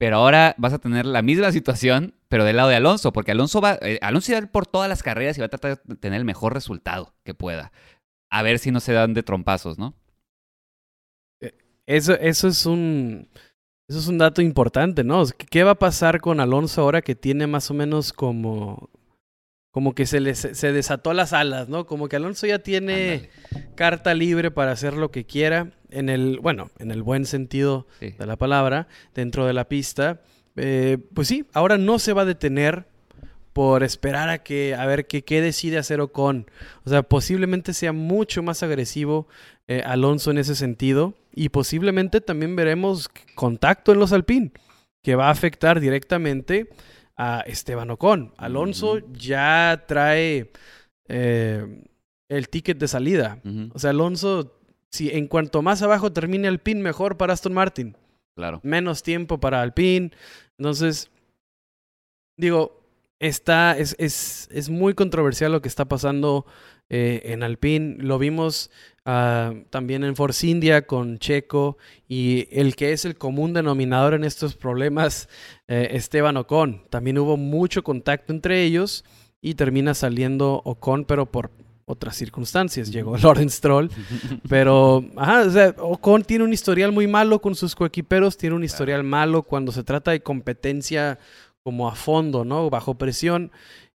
Pero ahora vas a tener la misma situación, pero del lado de Alonso, porque Alonso va, eh, Alonso va a ir por todas las carreras y va a tratar de tener el mejor resultado que pueda. A ver si no se dan de trompazos, ¿no? Eso, eso es un. Eso es un dato importante, ¿no? ¿Qué- ¿Qué va a pasar con Alonso ahora que tiene más o menos como. Como que se le se desató las alas, ¿no? Como que Alonso ya tiene carta libre para hacer lo que quiera. En el, bueno, en el buen sentido Sí. de la palabra, dentro de la pista. Eh, pues sí, ahora no se va a detener por esperar a que a ver qué, qué decide hacer Ocon. O sea, posiblemente sea mucho más agresivo eh, Alonso en ese sentido y posiblemente también veremos contacto en los Alpine que va a afectar directamente a Esteban Ocon. Alonso ya trae eh, el ticket de salida. O sea, Alonso, si en cuanto más abajo termine Alpine, mejor para Aston Martin Claro. menos tiempo para Alpine. Entonces, digo, está, es, es, es muy controversial lo que está pasando eh, en Alpine. Lo vimos ah, también en Force India con Checo y el que es el común denominador en estos problemas, eh, Esteban Ocon. También hubo mucho contacto entre ellos y termina saliendo Ocon, pero por otras circunstancias. Llegó Lawrence Stroll pero, ajá, o sea, Ocon tiene un historial muy malo con sus coequiperos, tiene un historial malo cuando se trata de competencia como a fondo, ¿no? Bajo presión.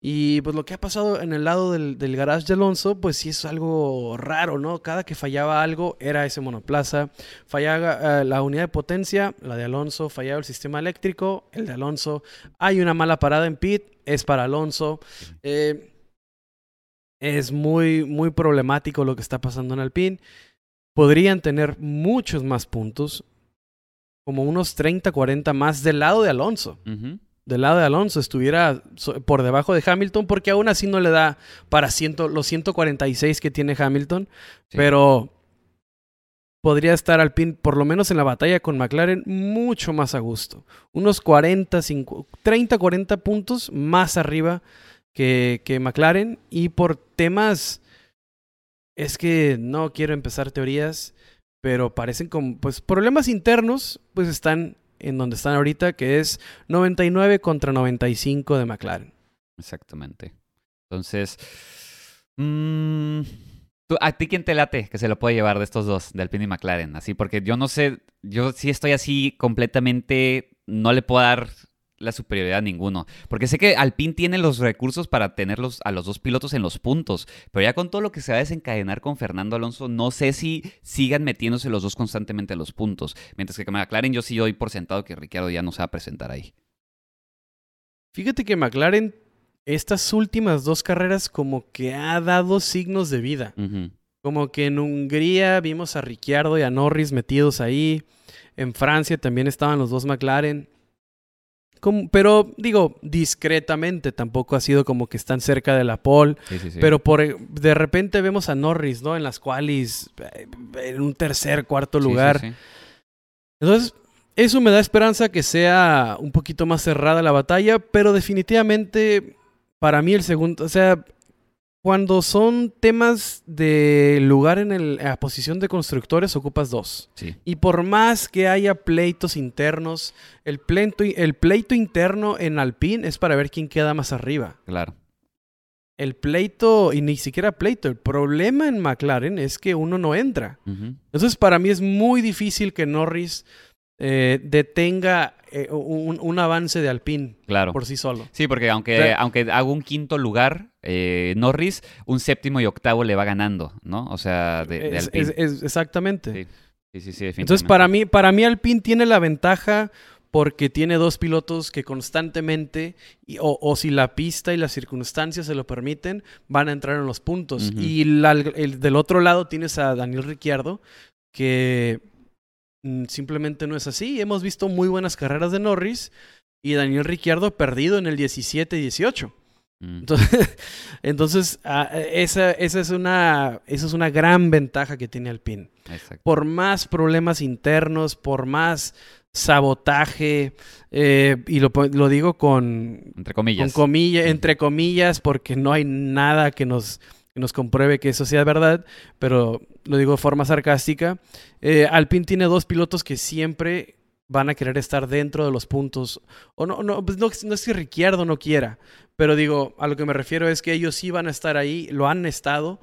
Y pues lo que ha pasado en el lado del, del garage de Alonso, pues sí es algo raro, ¿no? Cada que fallaba algo era ese monoplaza. Fallaba eh, la unidad de potencia, la de Alonso. Fallaba el sistema eléctrico, el de Alonso. Hay una mala parada en pit, es para Alonso. Eh, es muy, muy problemático lo que está pasando en Alpine. Podrían tener muchos más puntos, como unos 30, 40 más del lado de Alonso. Del lado de Alonso estuviera por debajo de Hamilton, porque aún así no le da para ciento, los 146 que tiene Hamilton, Sí. pero podría estar Alpine, por lo menos en la batalla con McLaren, mucho más a gusto. Unos 40, 50, 30, 40 puntos más arriba que, que McLaren. Y por temas, es que no quiero empezar teorías, pero parecen como, pues, problemas internos, pues están en donde están ahorita, que es 99 contra 95 de McLaren. Exactamente. Entonces, mm, ¿tú- ¿a ti quién te late que se lo puede llevar de estos dos, de Alpine y McLaren? Así, porque yo no sé, yo sí estoy así completamente, no le puedo dar la superioridad a ninguno. Porque sé que Alpine tiene los recursos para tenerlos a los dos pilotos en los puntos. Pero ya con todo lo que se va a desencadenar con Fernando Alonso, no sé si sigan metiéndose los dos constantemente a los puntos. Mientras que McLaren yo sí doy por sentado que Ricciardo ya no se va a presentar ahí. Fíjate que McLaren estas últimas dos carreras como que ha dado signos de vida. Como que en Hungría vimos a Ricciardo y a Norris metidos ahí. En Francia también estaban los dos McLaren pero digo, discretamente, tampoco ha sido como que están cerca de la pole. Pero por, de repente vemos a Norris, ¿no? En las cuales, eh, en un tercer, cuarto lugar. Entonces, eso me da esperanza que sea un poquito más cerrada la batalla, pero definitivamente, para mí el segundo, o sea, cuando son temas de lugar en la posición de constructores, ocupas dos. Y por más que haya pleitos internos, el pleito, el pleito interno en Alpine es para ver quién queda más arriba. Claro. El pleito, y ni siquiera pleito, el problema en McLaren es que uno no entra. Entonces, para mí es muy difícil que Norris eh, detenga eh, un, avance de Alpine claro. por sí solo. Sí, porque aunque, aunque haga un quinto lugar, eh, Norris, un séptimo y octavo le va ganando, ¿no? O sea, de, Alpine. exactamente. Sí, sí, sí, Entonces, para mí, para mí Alpine tiene la ventaja porque tiene dos pilotos que constantemente, o, si la pista y las circunstancias se lo permiten, van a entrar en los puntos. Y el, del otro lado tienes a Daniel Ricciardo, que simplemente no es así. Hemos visto muy buenas carreras de Norris y Daniel Ricciardo perdido en el 17-18. Mm. Entonces, entonces ah, esa, esa, es una, esa es una gran ventaja que tiene Alpine. Por más problemas internos, por más sabotaje, eh, y lo, lo, digo con... Entre comillas. Con entre comillas, porque no hay nada que nos que nos compruebe que eso sea verdad, pero lo digo de forma sarcástica. Eh, Alpine tiene dos pilotos que siempre van a querer estar dentro de los puntos. O no, no, pues no, es que Ricciardo no quiera, pero digo, a lo que me refiero es que ellos sí van a estar ahí, lo han estado,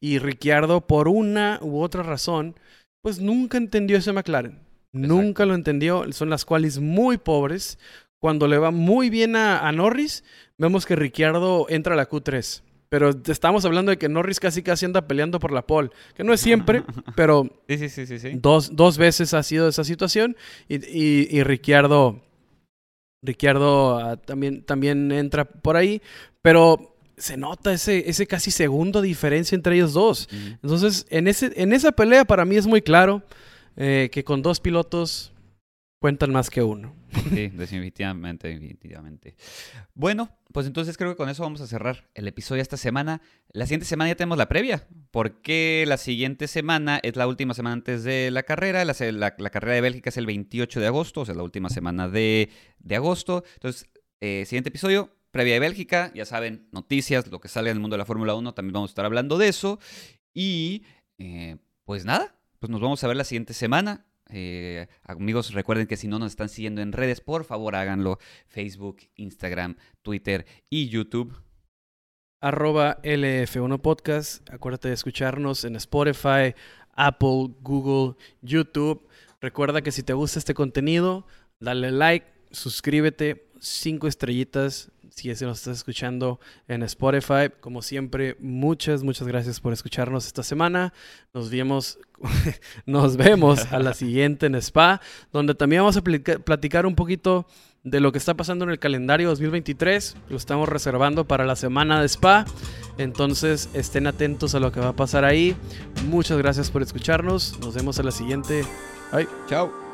y Ricciardo, por una u otra razón, pues nunca entendió ese McLaren. Nunca lo entendió. Son las cuales muy pobres. Cuando le va muy bien a, a Norris, vemos que Ricciardo entra a la Q3. Pero estamos hablando de que Norris casi casi anda peleando por la pole. Que no es siempre, pero sí, sí, sí, sí, Dos, dos veces ha sido esa situación. Y, y, y Ricciardo, Ricciardo ah, también, también entra por ahí. Pero se nota ese, ese casi segundo diferencia entre ellos dos. Entonces, en, ese, en esa pelea para mí es muy claro eh, que con dos pilotos cuentan más que uno. Sí, definitivamente, definitivamente. Bueno, pues entonces creo que con eso vamos a cerrar el episodio esta semana. La siguiente semana ya tenemos la previa, porque la siguiente semana es la última semana antes de la carrera. La, carrera de Bélgica es el 28 de agosto, o sea, la última semana de, agosto. Entonces, eh, siguiente episodio, previa de Bélgica. Ya saben, noticias, lo que sale en el mundo de la Fórmula 1, también vamos a estar hablando de eso. Y, eh, pues nada, pues nos vamos a ver la siguiente semana. Eh, amigos, recuerden que si no nos están siguiendo en redes, por favor háganlo. Facebook, Instagram, Twitter y YouTube. Arroba LF1 Podcast. Acuérdate de escucharnos en Spotify, Apple, Google, YouTube. Recuerda que si te gusta este contenido, dale like, suscríbete, cinco estrellitas si que nos estás escuchando en Spotify. Como siempre, muchas, muchas gracias por escucharnos esta semana. Nos vemos, nos vemos a la siguiente en Spa, donde también vamos a platicar un poquito de lo que está pasando en el calendario 2023. Lo estamos reservando para la semana de Spa. Entonces estén atentos a lo que va a pasar ahí. Muchas gracias por escucharnos. Nos vemos a la siguiente. Bye. Chao.